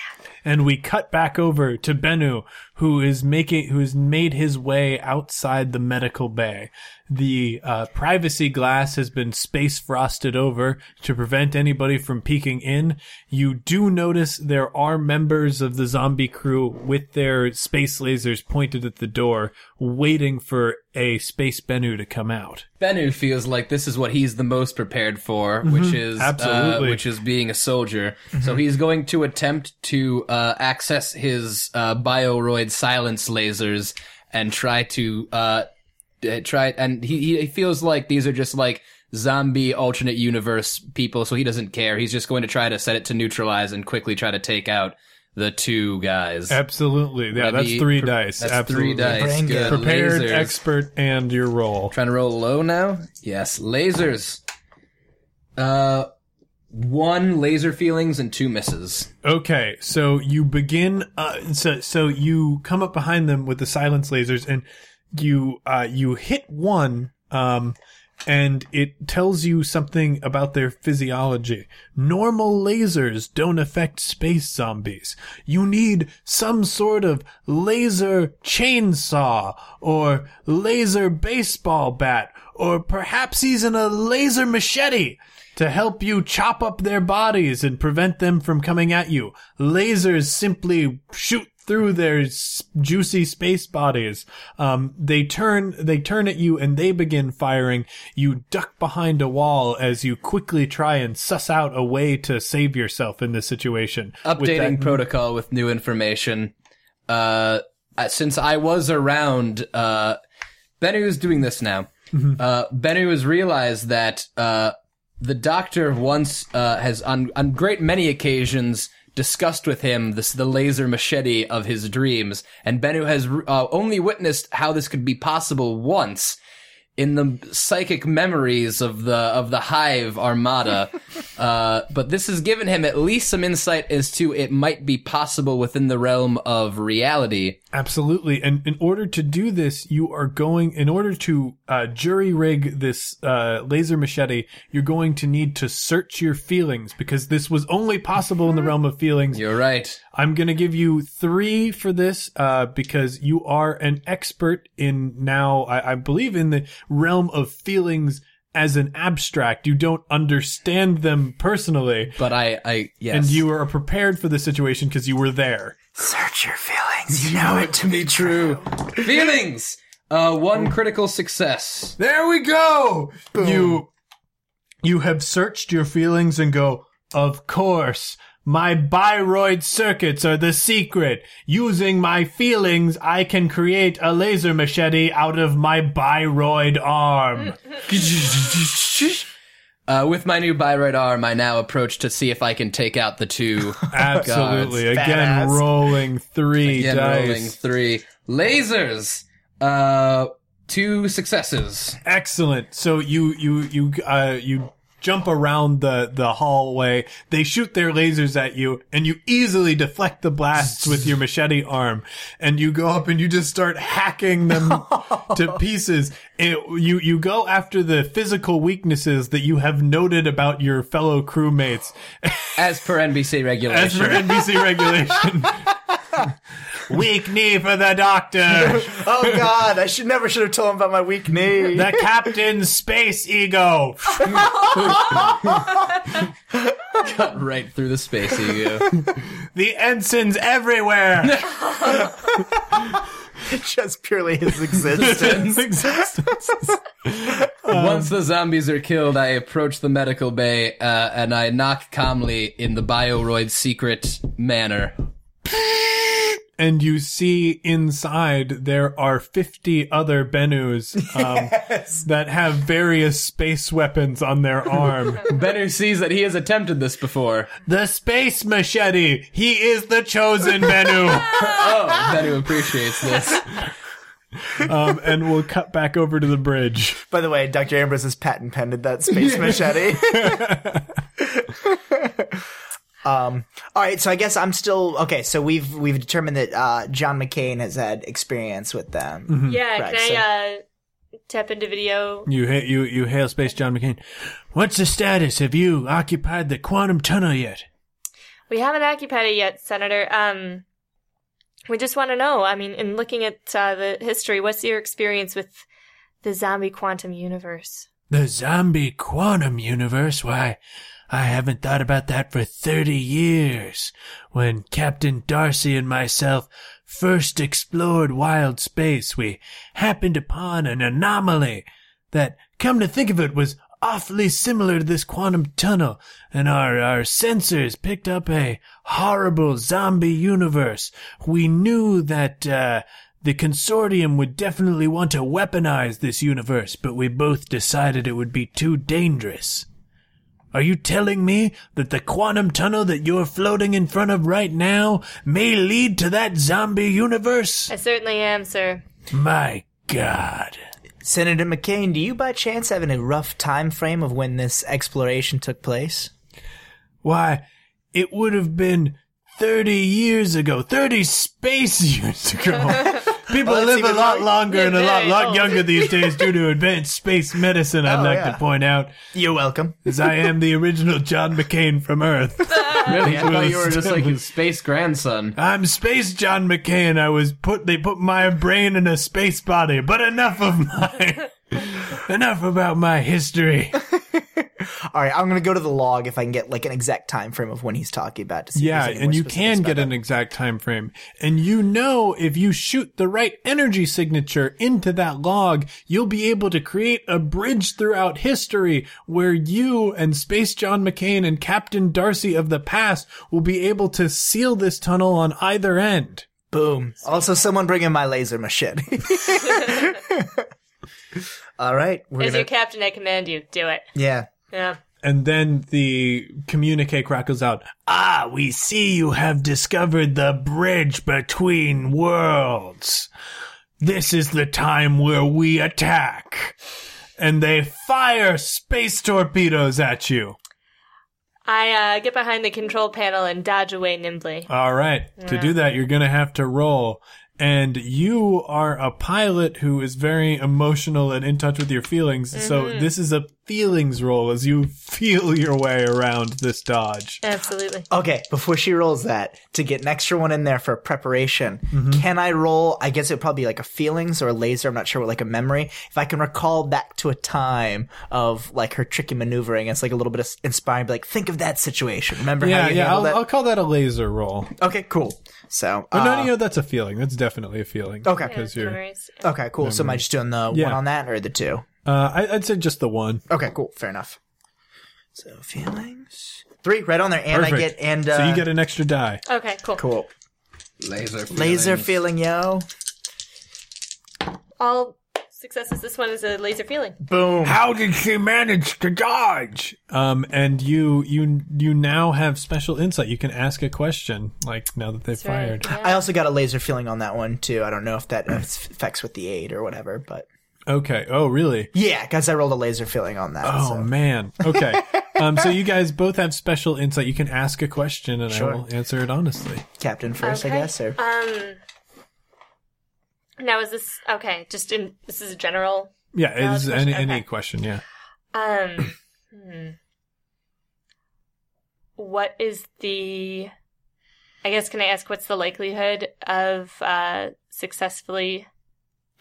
and we cut back over to Bennu, who is making, who has made his way outside the medical bay. The uh, privacy glass has been space frosted over to prevent anybody from peeking in. You do notice there are members of the zombie crew with their space lasers pointed at the door, waiting for a space Bennu to come out. Bennu feels like this is what he's the most prepared for, which is Absolutely. uh, which is being a soldier. So he's going to attempt to uh, access his uh, bioroid silence lasers and try to uh, uh, try. And he he feels like these are just like zombie alternate universe people, so he doesn't care. He's just going to try to set it to neutralize and quickly try to take out the two guys. Absolutely. Yeah, Would that's be- three pre- dice. That's Absolutely. three dice. Good. good. Prepared, Lasers. expert, and your roll. Trying to roll low now? Yes, lasers. Uh, one laser feelings and two misses. Okay, so you begin. Uh, so so you come up behind them with the silence lasers, and you uh, you hit one, um, and it tells you something about their physiology. Normal lasers don't affect space zombies. You need some sort of laser chainsaw or laser baseball bat or perhaps even a laser machete to help you chop up their bodies and prevent them from coming at you. Lasers simply shoot through their s- juicy space bodies. Um, they turn, they turn at you and they begin firing. You duck behind a wall as you quickly try and suss out a way to save yourself in this situation. With Updating that- protocol with new information. Uh, uh, since I was around, uh, is doing this now. Uh, Bennu has realized that, uh, the doctor once, uh, has on, on great many occasions discussed with him this, the laser machete of his dreams, and Bennu has, uh, only witnessed how this could be possible once in the psychic memories of the of the hive armada. (laughs) Uh, but this has given him at least some insight as to it might be possible within the realm of reality Absolutely. And in order to do this, you are going, in order to uh, jury rig this uh, laser machete, you're going to need to search your feelings because this was only possible in the realm of feelings. you're right I'm going to give you three for this uh, because you are an expert in now, I, I believe, in the realm of feelings as an abstract. You don't understand them personally. but i i yes And you are prepared for the situation because you were there. Search your feelings. You know it to be true. feelings uh one critical success There we go. You you have searched your feelings and go, "Of course, my bioroid circuits are the secret. Using my feelings, I can create a laser machete out of my bioroid arm." (laughs) uh with my new bioroid arm i now approach to see if i can take out the two (laughs) Absolutely. guards. Again, Badass. rolling 3 Again, dice. rolling three lasers uh two successes Excellent. So you you you uh you jump around the the hallway. They shoot their lasers at you, and you easily deflect the blasts with your machete arm. And you go up and you just start hacking them (laughs) to pieces. It, you you go after the physical weaknesses that you have noted about your fellow crewmates, as per nbc regulation as per NBC regulation. (laughs) Weak knee for the doctor. (laughs) Oh God, I should never should have told him about my weak knee. The captain's space ego. (laughs) Cut right through the space ego The ensigns everywhere. (laughs) Just purely his existence. Once the zombies are killed, I approach the medical bay uh, and I knock calmly in the Bioroid secret manner. And you see inside there are 50 other Bennus um, that have various space weapons on their arm. (laughs) Bennu sees that he has attempted this before. the space machete. He is the chosen Bennu. (laughs) Oh, Bennu appreciates this. Um, and we'll cut back over to the bridge. By the way, Dr. Ambros has patent pended that space (laughs) machete. Um, all right, so I guess I'm still okay. So we've we've determined that uh, John McCain has had experience with them. Yeah, Right, can I uh, tap into video? You ha- you you hail space John McCain. What's the status? Have you occupied the quantum tunnel yet? We haven't occupied it yet, Senator. Um, we just want to know. I mean, in looking at uh, the history, what's your experience with the zombie quantum universe? The zombie quantum universe? Why, I haven't thought about that for 30 years. When Captain Darcy and myself first explored wild space, we happened upon an anomaly that, come to think of it, was awfully similar to this quantum tunnel, and our, our sensors picked up a horrible zombie universe. We knew that, uh, the consortium would definitely want to weaponize this universe, but we both decided it would be too dangerous. Are you telling me that the quantum tunnel that you're floating in front of right now may lead to that zombie universe? I certainly am, sir. My God. Senator McCain, do you by chance have any rough time frame of when this exploration took place? Why, it would have been 30 years ago, 30 space (laughs) years ago. (laughs) People that's live a lot more- longer and a lot, very lot old. younger (laughs) these days due to advanced space medicine, I'd Oh, like yeah. to point out, You're welcome. as I am the original John McCain from Earth. (laughs) Really? I thought you were just like his space grandson. I'm Space John McCain. I was put, they put my brain in a space body, but enough of my, (laughs) enough about my history. All right, I'm gonna go to the log if I can get like an exact time frame of when he's talking about. To see Yeah, and you can get an exact time frame. And you know if you shoot the right energy signature into that log, you'll be able to create a bridge throughout history where you and Space John McCain and Captain Darcy of the past will be able to seal this tunnel on either end. Boom. Also, someone bring in my laser machete. (laughs) (laughs) All right, we're As gonna, your captain, I command you. Do it. yeah. Yeah. And then the communique crackles out. Ah, we see you have discovered the bridge between worlds. This is the time where we attack. And they fire space torpedoes at you. I uh, get behind the control panel and dodge away nimbly. All right. To do that, you're going to have to roll. And you are a pilot who is very emotional and in touch with your feelings. So this is a feelings roll as you (laughs) feel your way around this dodge. Absolutely. Okay, before she rolls that, to get an extra one in there for preparation, Mm-hmm. can I roll? I guess it would probably be like a feelings or a laser. I'm not sure what, like a memory. If I can recall back to a time of like her tricky maneuvering, it's like a little bit of inspiring. Be like, think of that situation. Remember Yeah, how you yeah. I'll, handled I'll call that a laser roll. Okay, cool. So, Oh, uh, no, no, no, that's a feeling. That's definitely a feeling. Okay. Because you're, Memories. okay, cool. So am I just doing the Yeah. one on that or the two? uh, I, I'd say just the one. Okay, cool. Fair enough. So feelings three right on there, and I get and uh, so you get an extra die. Okay, cool. cool Laser. laser feeling, yo. All successes. This one is a laser feeling. Boom. How did she manage to dodge? Um, and you, you, you now have special insight. You can ask a question, like now that they've That's right. fired. Yeah. I also got a laser feeling on that one too. I don't know if that affects with the aid or whatever, but Okay. Oh, really? yeah, because I rolled a laser feeling on that. Oh so. man. Okay. (laughs) um, so you guys both have special insight. You can ask a question, and Sure. I will answer it honestly. Captain first, Okay. I guess. Or Um. Now is this okay? Just in this is a general. Yeah. Valid It's question, any any question. Yeah. Um. hmm. What is the? I guess can I ask what's the likelihood of uh successfully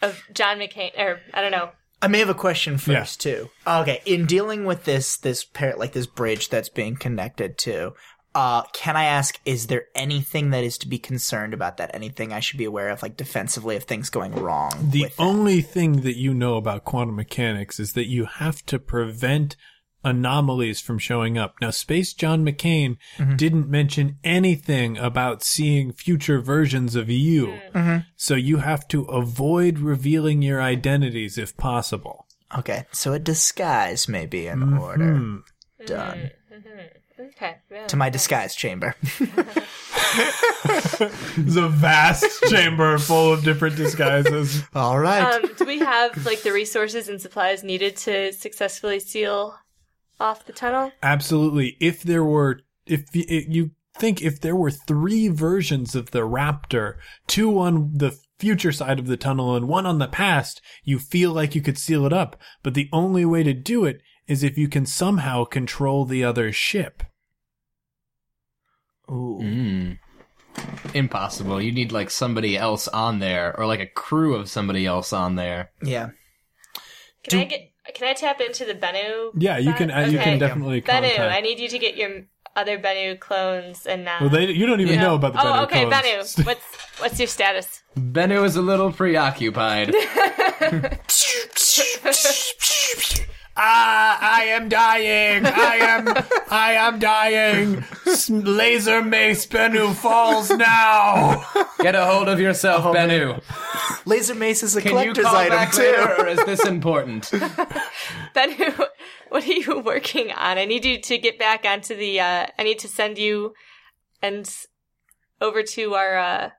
of John McCain or I don't know. I may have a question first too. Okay, in dealing with this this pair like this bridge that's being connected to, uh, can I ask, is there anything that is to be concerned about that? Anything I should be aware of, like defensively, of things going wrong? The with it? only thing that you know about quantum mechanics is that you have to prevent anomalies from showing up. Now, Space John McCain mm-hmm. didn't mention anything about seeing future versions of you. Mm-hmm. Mm-hmm. So you have to avoid revealing your identities if possible. Okay, so a disguise may be in Mm-hmm. order. Done. Okay. yeah. To my disguise chamber. (laughs) It's a vast chamber full of different disguises. All right. Um, do we have like the resources and supplies needed to successfully seal off the tunnel? Absolutely. If there were, if y- if you think if there were three versions of the Raptor, two on the future side of the tunnel and one on the past, you feel like you could seal it up. But the only way to do it is if you can somehow control the other ship. Ooh. Mm. Impossible. You need like somebody else on there, or like a crew of somebody else on there. Yeah. Can I get? Can I tap into the Bennu? Yeah, you can. Uh, You can definitely Bennu, contact. I need you to get your other Bennu clones and. Uh, well, they you don't even you know about the Oh, Bennu okay, clones. Bennu. (laughs) What's what's your status? Bennu is a little preoccupied. (laughs) (laughs) Ah, I am dying. I am. I am dying. Laser Mace Bennu falls now. Get a hold of yourself, Bennu. Laser mace is a Can you collector's call item back too. later, or is this important? (laughs) Bennu, what are you working on? I need you to get back onto the. Uh, I need to send you and over to our uh,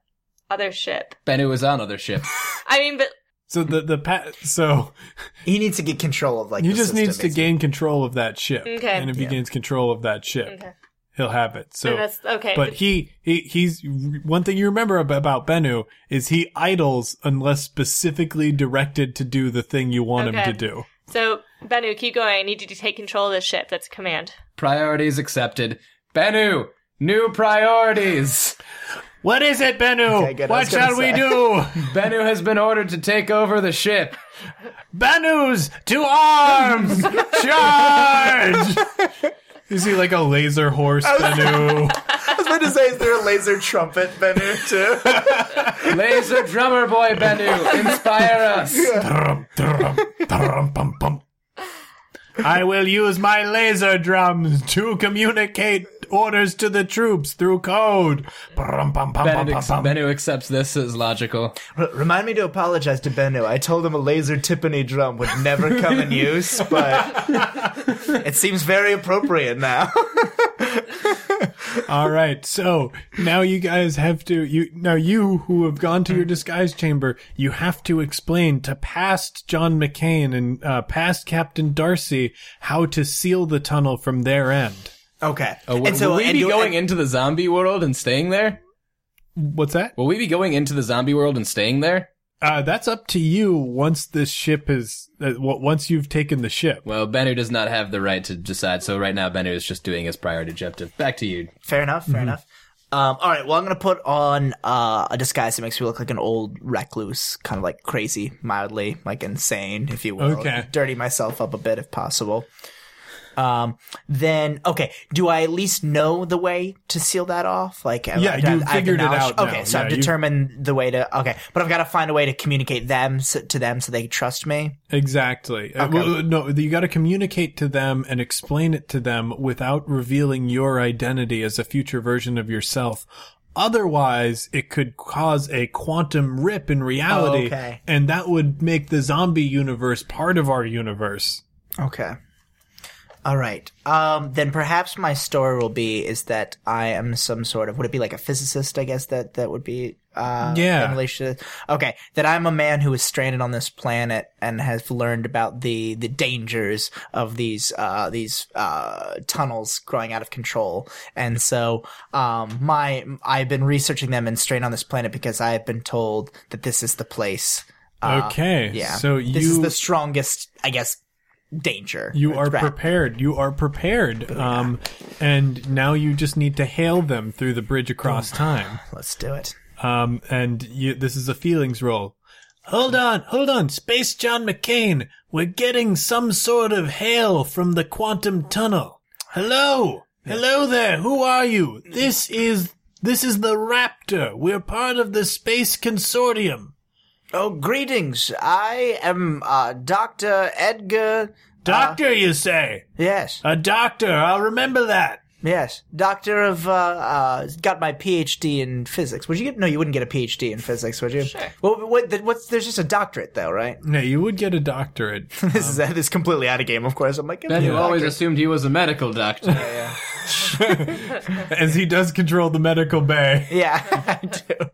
other ship. Bennu is on other ship. I mean, but So the the pa- so He needs to get control of like. he the just system, needs to basically. gain control of that ship. Okay. And if he Yeah. gains control of that ship, okay. he'll have it. So that's- okay. But he, he he's one thing you remember about Bennu is he idles unless specifically directed to do the thing you want him to do. So, Bennu, keep going. I need you to take control of this ship. That's a command. Priorities accepted. Bennu, new priorities. (laughs) What is it, Bennu? Okay, good. What was gonna shall we do? (laughs) Bennu has been ordered to take over the ship. Bennus to arms! (laughs) Charge! Is he like a laser horse, Bennu. (laughs) I was about to say, is there a laser trumpet, Bennu, too? Laser drummer boy Bennu, inspire us. Drum, drum, drum, bum, bum. I will use my laser drums to communicate orders to the troops through code. Brum, bum, bum, bum, Bennu, bum, bum. Bennu accepts this as logical. R- remind me to apologize to Bennu. I told him a laser timpani drum would never come in use, (laughs) but it seems very appropriate now. (laughs) All right, so now you guys have to you now you who have gone to your disguise chamber, you have to explain to past John McCain and uh, past Captain Darcy how to seal the tunnel from their end. Okay. Oh, will, and so, will we and be do- going and- into the zombie world and staying there? What's that? Will we be going into the zombie world and staying there? Uh, that's up to you once this ship is uh, once you've taken the ship. Well, Bennu does not have the right to decide, so right now Bennu is just doing his priority objective. Back to you. Fair enough. Fair enough. Um, all right. Well, I'm gonna put on uh, a disguise that makes me look like an old recluse, kind of like crazy, mildly like insane, if you will. Okay. Dirty myself up a bit if possible. Um, then okay. Do I at least know the way to seal that off? Like, Yeah, I- I- you I figured it knowledge- out now. Okay, so I've Yeah, you- determined the way to. Okay, but I've got to find a way to communicate them so, to them so they can trust me. Exactly. Uh, well, no, you got to communicate to them and explain it to them without revealing your identity as a future version of yourself. Otherwise, it could cause a quantum rip in reality, Okay. and that would make the zombie universe part of our universe. Okay. All right. Um, then perhaps my story will be is that I am some sort of would it be like a physicist? I guess that that would be uh, Yeah. in relation. To, okay, that I'm a man who is stranded on this planet and has learned about the the dangers of these uh these uh tunnels growing out of control, and so um my I've been researching them and stranded on this planet because I have been told that this is the place. Uh, Okay, Yeah. so this is the strongest, I guess, danger. You are threat. prepared. You are prepared. Um, and now you just need to hail them through the bridge across time. (sighs) Let's do it. Um, and you, this is a feelings roll. Hold on, hold on, Space John McCain. We're getting some sort of hail from the quantum tunnel. Hello, hello there. Who are you? This is this is the Raptor. We're part of the Space Consortium. Oh, greetings. I am uh, Dr. Edgar. Doctor, you say? Yes, A doctor. I'll remember that. yes. Doctor of, uh, uh, got my PhD in physics. Would you get, no, you wouldn't get a PhD in physics, would you? Sure. Well, what, th- what's, there's just a doctorate though, right? Yeah, you would get a doctorate. (laughs) this is, this is completely out of game, of course. I'm like, Bennu you always assumed he was a medical doctor. (laughs) yeah. (laughs) as he does control the medical bay. Yeah, I do.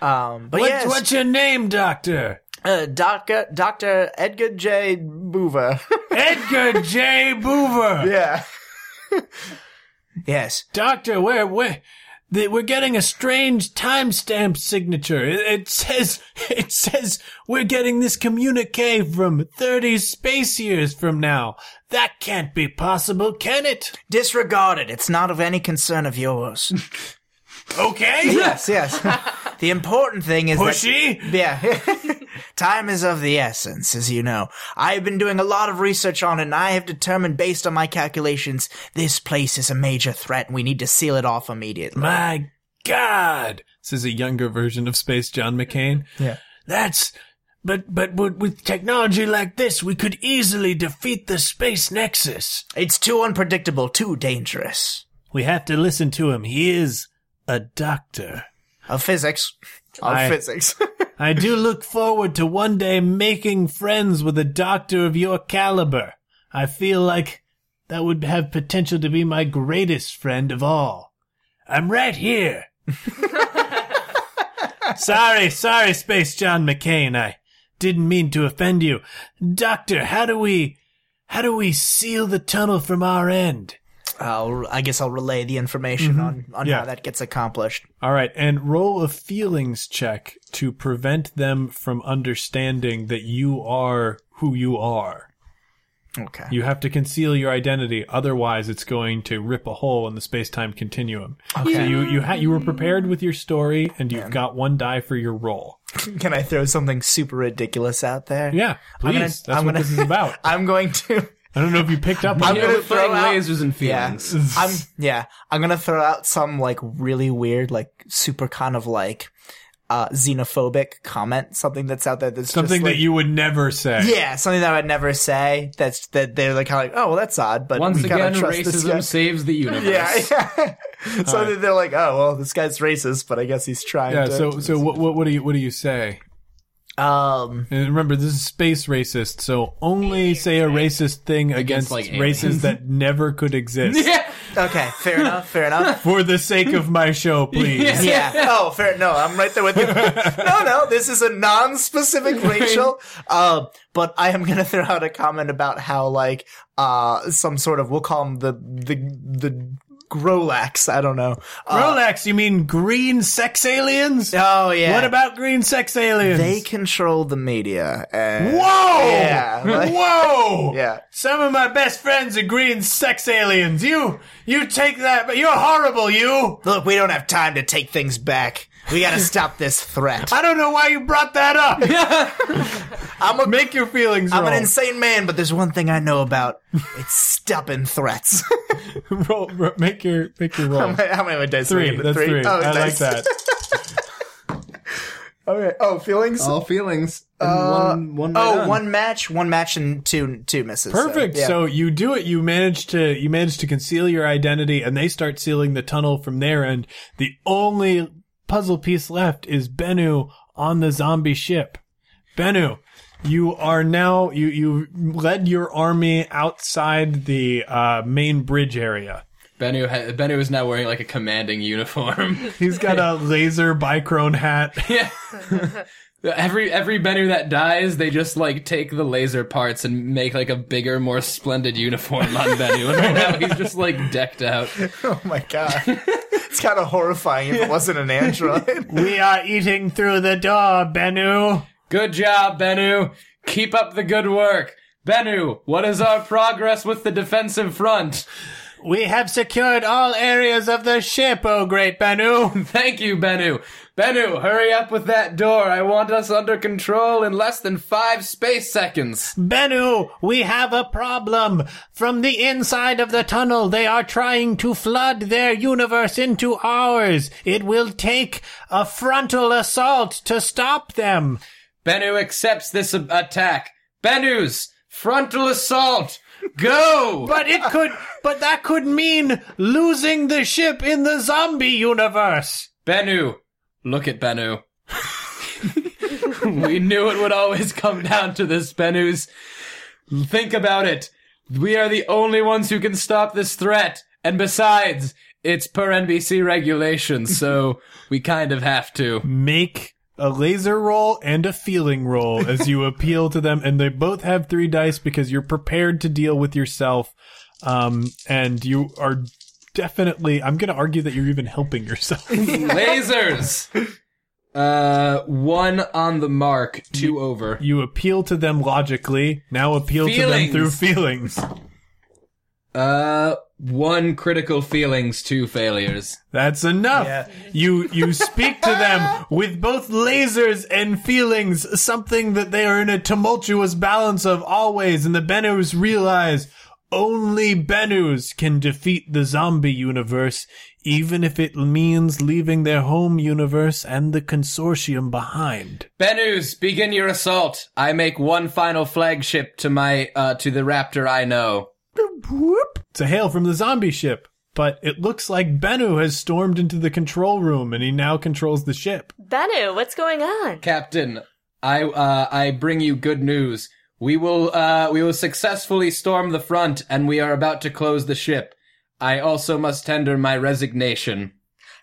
Um, but What's, yes, what's your name, Doctor? uh, Doctor, Dr. Edgar J. Boover. (laughs) Edgar J. Boover. yeah. (laughs) yes. Doctor, where, where, the, we're getting a strange timestamp signature. It, it says, (laughs) it says we're getting this communique from 30 space years from now. That can't be possible, can it? Disregard it. It's not of any concern of yours. Okay. Yes, yes. (laughs) the important thing is Pushy? that yeah, (laughs) time is of the essence, as you know. I have been doing a lot of research on it, and I have determined, based on my calculations, this place is a major threat, and we need to seal it off immediately. My God, says a younger version of Space John McCain. Yeah. That's, but, but with technology like this, we could easily defeat the space nexus. It's too unpredictable, too dangerous. We have to listen to him. He is a doctor. Of physics, of I- physics. (laughs) I do look forward to one day making friends with a doctor of your caliber. I feel like that would have potential to be my greatest friend of all. I'm right here. (laughs) sorry, sorry, Space John McCain. I didn't mean to offend you. Doctor, how do we, how do we seal the tunnel from our end? I'll, I guess I'll relay the information mm-hmm. on, on Yeah. how that gets accomplished. All right, and roll a feelings check to prevent them from understanding that you are who you are. Okay. You have to conceal your identity, otherwise it's going to rip a hole in the space-time continuum. So you you ha- you were prepared with your story, and you've got one die for your roll. (laughs) Can I throw something super ridiculous out there? Yeah, please. I'm gonna- That's I'm what gonna- this is about. (laughs) I'm going to. I don't know if you picked up. I'm on You it. gonna we're throw out- lasers and Yeah. feelings. I'm yeah. I'm gonna throw out some like really weird, like super kind of like uh xenophobic comment. Something that's out there that's something just, that like- you would never say. Yeah, something that I would never say. That's that they're like kind of like, oh, well, that's odd. But Once we kinda again, trust this guy. racism saves the (laughs) universe. Yeah, yeah. (laughs) so that they're like, oh, well, this guy's racist, but I guess he's trying. Yeah. to, So so what what what do you what do you say? Um, And remember, this is space racist, so only say a racist thing against, like, races aliens. that (laughs) never could exist. Yeah. okay, fair enough, fair enough. (laughs) For the sake of my show, (laughs) please. Yeah. Oh, fair. No, I'm right there with you. No, no, this is a non-specific racial. Uh, but I am gonna throw out a comment about how like uh some sort of we'll call them the the the Grolax. I don't know. Uh, Rolex, you mean green sex aliens? oh yeah. What about green sex aliens? they control the media? And, Whoa! Yeah, (laughs) like- Whoa! Yeah. Some of my best friends are green sex aliens. You, you take that, but you're horrible, you! Look, we don't have time to take things back. We gotta (laughs) stop this threat. I don't know why you brought that up. (laughs) I'm a Make your feelings I'm roll. an insane man, but there's one thing I know about. It's stopping threats. (laughs) roll, ro- make your, make your roll. How many- how many dice Three, get? that's three. Oh, I like nice. that. Okay. Oh, feelings. All feelings. And one, one by Oh, none. one match, one match, and two two misses. so, Perfect. yeah. So you do it. You manage to you manage to conceal your identity, and they start sealing the tunnel from their end. The only puzzle piece left is Bennu on the zombie ship. Bennu, you are now you you led your army outside the uh, main bridge area. Bennu, ha- Bennu is now wearing like a commanding uniform. (laughs) He's got a laser bichrome hat. (laughs) yeah. (laughs) Every every Bennu that dies, they just like take the laser parts and make like a bigger, more splendid uniform on Bennu. And right now he's just like decked out. oh my god, it's kind of horrifying if it wasn't an android. we are eating through the door, Bennu. Good job, Bennu. Keep up the good work. Bennu, what is our progress with the defensive front? We have secured all areas of the ship, oh great Bennu. (laughs) Thank you, Bennu. Bennu, hurry up with that door. I want us under control in less than five space seconds. Bennu, we have a problem. From the inside of the tunnel, they are trying to flood their universe into ours. It will take a frontal assault to stop them. Bennu accepts this attack. Bennu's frontal assault. Go! But it could, but that could mean losing the ship in the zombie universe. Bennu, look at Bennu. we knew it would always come down to this, Bennu's. Think about it. We are the only ones who can stop this threat. And besides, it's per NBC regulations, so we kind of have to. Make a laser roll and a feeling roll as you (laughs) appeal to them, and they both have three dice because you're prepared to deal with yourself. Um, and you are definitely, I'm going to argue that you're even helping yourself. (laughs) Lasers! (laughs) Uh, one on the mark, two over. you appeal to them logically. Now appeal to them through feelings. Uh, one critical feelings, two failures. That's enough. Yeah. You you speak to them with both lasers and feelings, something that they are in a tumultuous balance of always, and the Bennus realize only Bennus can defeat the zombie universe, even if it means leaving their home universe and the consortium behind. Bennus, begin your assault. I make one final flagship to my, uh, to the raptor I know. It's a hail from the zombie ship. But it looks like Bennu has stormed into the control room and he now controls the ship. Bennu, what's going on? Captain, I, uh, I bring you good news. We will, uh, we will successfully storm the front and we are about to close the ship. I also must tender my resignation.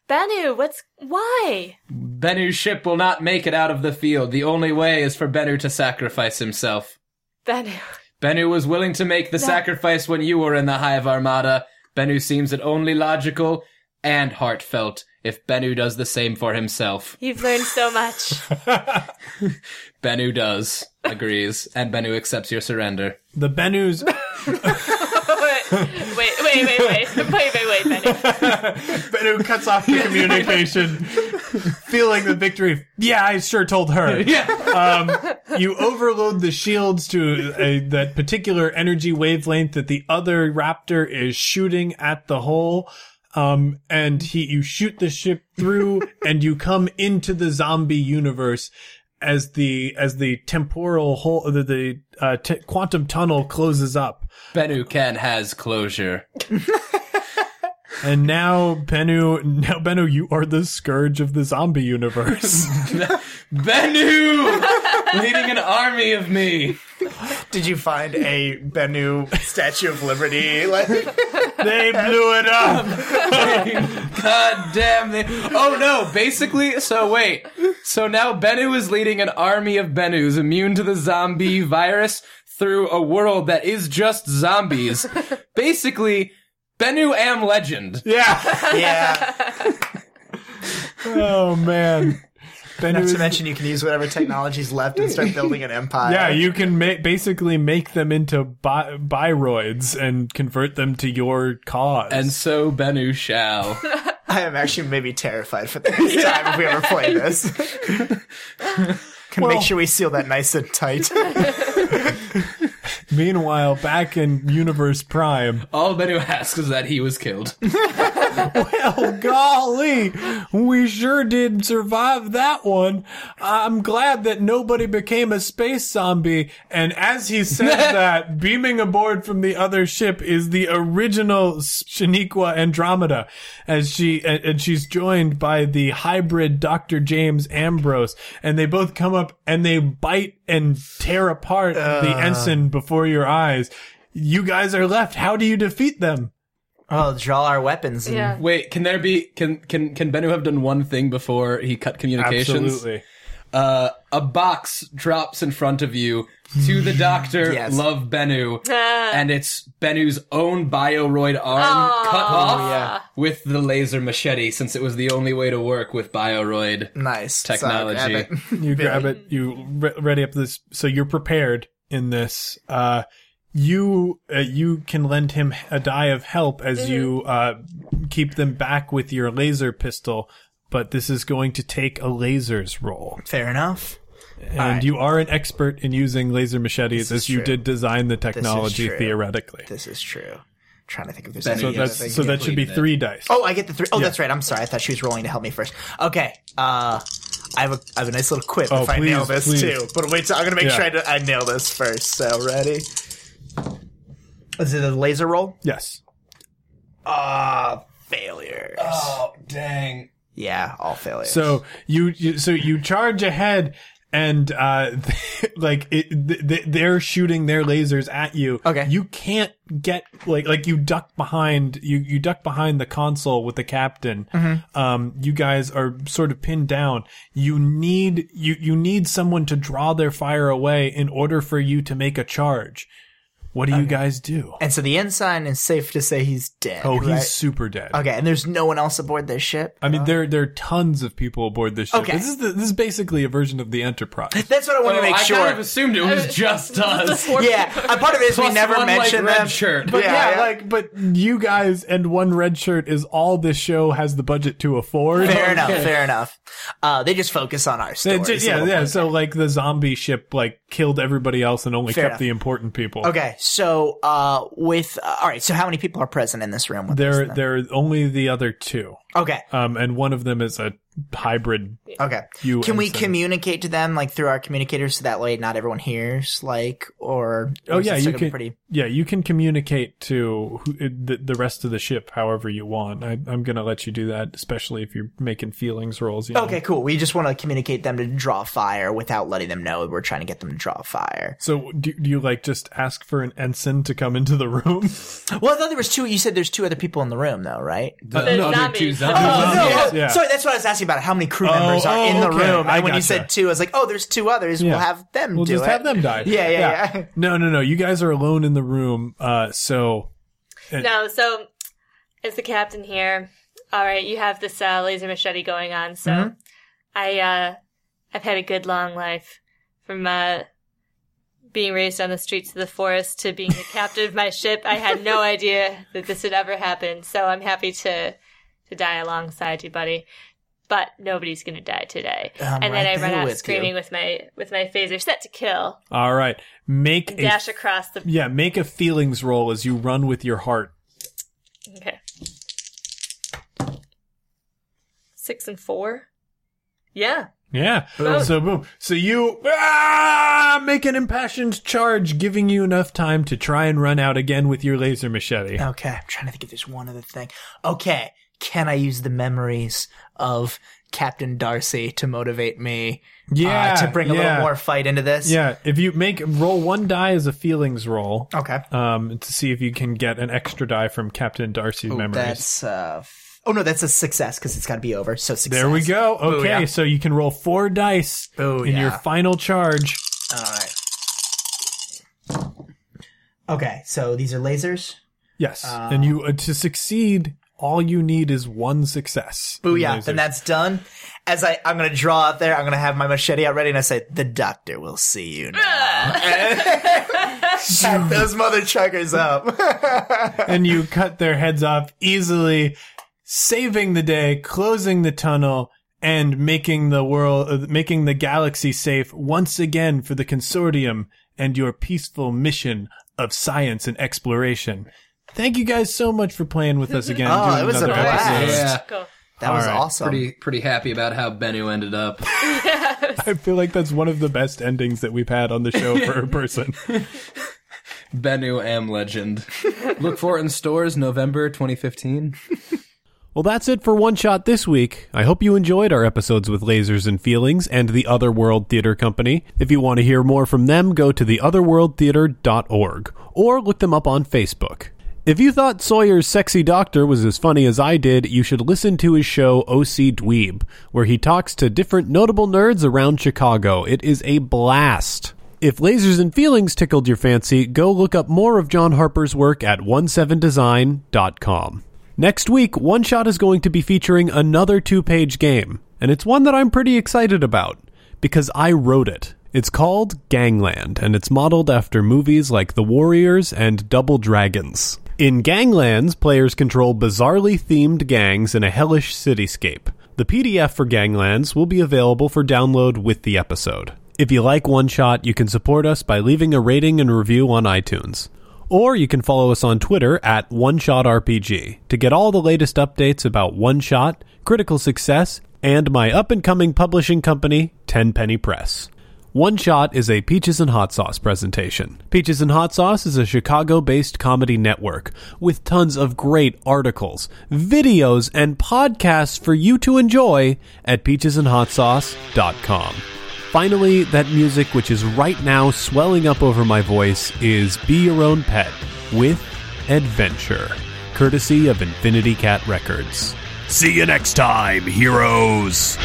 Bennu, what's why? Bennu's ship will not make it out of the field. The only way is for Bennu to sacrifice himself. Bennu. Bennu was willing to make the sacrifice when you were in the Hive Armada. Bennu seems it only logical and heartfelt if Bennu does the same for himself. You've learned so much. (laughs) Bennu does, agrees, and Bennu accepts your surrender. The Bennus, (laughs) (laughs) wait, wait, wait, wait, (laughs) wait, wait, wait, Benny. it cuts off the (laughs) communication, feeling the victory. Yeah, I sure told her. Yeah. Um, you overload the shields to a, that particular energy wavelength that the other raptor is shooting at the hole. Um, and he, you shoot the ship through and you come into the zombie universe as the, as the temporal hole, the, the, uh, t- quantum tunnel closes up. Bennu Ken has closure. (laughs) And now, Bennu, now Bennu, you are the scourge of the zombie universe. (laughs) Bennu, Leading an army of me. Did you find a Bennu Statue of Liberty? Like, they blew it up. (laughs) God damn they Oh no, basically so wait. So now Bennu is leading an army of Bennus immune to the zombie virus through a world that is just zombies. (laughs) basically, Bennu am legend. Yeah. yeah. Oh man. Bennu Not is, to mention, you can use whatever technology's left and start building an empire. yeah, you can ma- basically make them into bi- bioroids and convert them to your cause. And so Bennu shall. (laughs) I am actually maybe terrified for the next time if we ever play this. (laughs) Can Well- make sure we seal that nice and tight. (laughs) meanwhile, back in Universe Prime, All Bennu asks is that he was killed. (laughs) well, golly, we sure did survive that one. I'm glad that nobody became a space zombie. And as he said (laughs) that, beaming aboard from the other ship is the original Shaniqua Andromeda, as she and, and she's joined by the hybrid Dr. James Ambros, and they both come up and they bite and tear apart the uh. ensign before your eyes. You guys are left. How do you defeat them? oh, draw our weapons. And Yeah. Wait, can there be can can can Bennu have done one thing before he cut communications? Absolutely. Uh, a box drops in front of you to the doctor, (laughs) Yes. love Bennu, Ah. and it's Bennu's own bioroid arm cut off yeah. with the laser machete, since it was the only way to work with bioroid. Nice. So, Technology. grab it. (laughs) you grab it you re- ready up this so you're prepared in this uh you uh, you can lend him a die of help as you uh keep them back with your laser pistol but this is going to take a lasers roll Fair enough. and right. you are an expert in using laser machetes This as you true. did design the technology true. theoretically This is true. trying to think of there's So any so other that's thing. so that should be complete three dice Oh, I get the three oh Yeah. that's right. I'm sorry. I thought she was rolling to help me first. Okay. Uh, I have a I have a nice little quip Oh, if I nail this please. too. But wait, till, I'm gonna make Yeah. sure I, do- I nail this first. So ready? Is it a laser roll? yes Ah, failures. Oh, dang. Yeah, all failures. So you, you so you charge ahead and uh (laughs) like it, th- they're shooting their lasers at you. Okay. You can't get like like you duck behind you you duck behind the console with the captain. Mm-hmm. Um you guys are sort of pinned down. You need you you need someone to draw their fire away in order for you to make a charge. What do you guys do? and so the ensign is safe to say he's dead. Oh, he's right? super dead. okay. And there's no one else aboard this ship. I mean, there there are tons of people aboard this ship. Okay. This is the, this is basically a version of the Enterprise. (laughs) That's what I want Oh, to make I sure. kind of assumed it was (laughs) just us. yeah, a part of it is we never one, like, mentioned red them. shirt. But yeah, Yeah, yeah. like, but you guys and one red shirt is all this show has the budget to afford. Fair enough. Fair enough. Uh, they just focus on our They stories. ju- yeah, yeah. more. So like the zombie ship like killed everybody else and only Fair kept enough. the important people. Okay, so uh, with uh, all right, so how many people are present in this room? With There, us there are only the other two, Okay, um, and one of them is a hybrid. okay. You Can we ensign. communicate to them like through our communicators so that way not everyone hears? Like, or Oh or yeah, you can. Pretty Yeah, you can communicate to who, the, the rest of the ship however you want. I, I'm gonna let you do that, especially if you're making feelings rolls. You know? okay, cool. We just want to communicate them to draw fire without letting them know we're trying to get them to draw fire. So do, do you like just ask for an ensign to come into the room? (laughs) Well, I thought there was two. You said there's two other people in the room, though, right? The The other zombies. Two Oh, zombies. No, yeah. Sorry, that's what I was asking about. How many crew members Oh, are oh, in the okay. room? I And when you said two, I was like, oh, there's two others. Yeah. We'll have them We'll do just it. have them die. Yeah, yeah, yeah. No, no, no. You guys are alone in the room. Uh, so No, so as the captain here, all right, you have this uh, laser machete going on. So Mm-hmm. I, uh, I've had a good long life from uh, being raised on the streets of the forest to being the captain of my ship. I had no (laughs) idea that this would ever happen. So I'm happy to to die alongside you, buddy. But nobody's gonna die today. I'm and then I run out with screaming you. with my with my phaser set to kill. All right. Make a Dash across the yeah, make a feelings roll as you run with your heart. Okay. Six and four. Yeah. Yeah. So boom. So you ah, make an impassioned charge, giving you enough time to try and run out again with your laser machete. Okay, I'm trying to think if there's one other thing. Okay, can I use the memories of Captain Darcy to motivate me? uh, Yeah, to bring a yeah. little more fight into this. Yeah, if you make roll one die as a feelings roll, Okay. um, to see if you can get an extra die from Captain Darcy's memories. That's uh. f- Oh no, that's a success because it's got to be over. So success. There we go. Okay, Booyah. so you can roll four dice Booyah. in your final charge. All right. Okay, so these are lasers. Yes, and you uh, to succeed, all you need is one success. in Booyah! lasers. Then that's done. As I, I'm gonna draw out there. I'm gonna have my machete out ready, and I say, "The doctor will see you now." (laughs) Pack those mother chuckers up. (laughs) and you cut their heads off easily, saving the day, closing the tunnel, and making the world, uh, making the galaxy safe once again for the consortium and your peaceful mission of science and exploration. Thank you guys so much for playing with us again. Oh, it was a blast. episode. Yeah. Go. That was All right. awesome. Pretty pretty happy about how Bennu ended up. (laughs) I feel like that's one of the best endings that we've had on the show for a (laughs) person. Bennu Am Legend. (laughs) Look for it in stores November 2015. Well, that's it for One Shot this week. I hope you enjoyed our episodes with Lasers and Feelings and the Otherworld Theater Company. If you want to hear more from them, go to theotherworldtheater.org or look them up on Facebook. If you thought Sawyer's sexy doctor was as funny as I did, you should listen to his show OC Dweeb, where he talks to different notable nerds around Chicago. It is a blast. If Lasers and Feelings tickled your fancy, go look up more of John Harper's work at 17design.com. Next week, One Shot is going to be featuring another two page game, and it's one that I'm pretty excited about because I wrote it. It's called Gangland, and it's modeled after movies like The Warriors and Double Dragons. In Ganglands, players control bizarrely themed gangs in a hellish cityscape. The PDF for Ganglands will be available for download with the episode. If you like One Shot, you can support us by leaving a rating and review on iTunes. Or you can follow us on Twitter at OneShotRPG to get all the latest updates about One Shot, Critical Success, and my up and coming publishing company, Tenpenny Press. One Shot is a Peaches and Hot Sauce presentation. Peaches and Hot Sauce is a Chicago based comedy network with tons of great articles, videos, and podcasts for you to enjoy at peachesandhotsauce.com. Finally, that music which is right now swelling up over my voice is Be Your Own Pet with Adventure, courtesy of Infinity Cat Records. See you next time, heroes.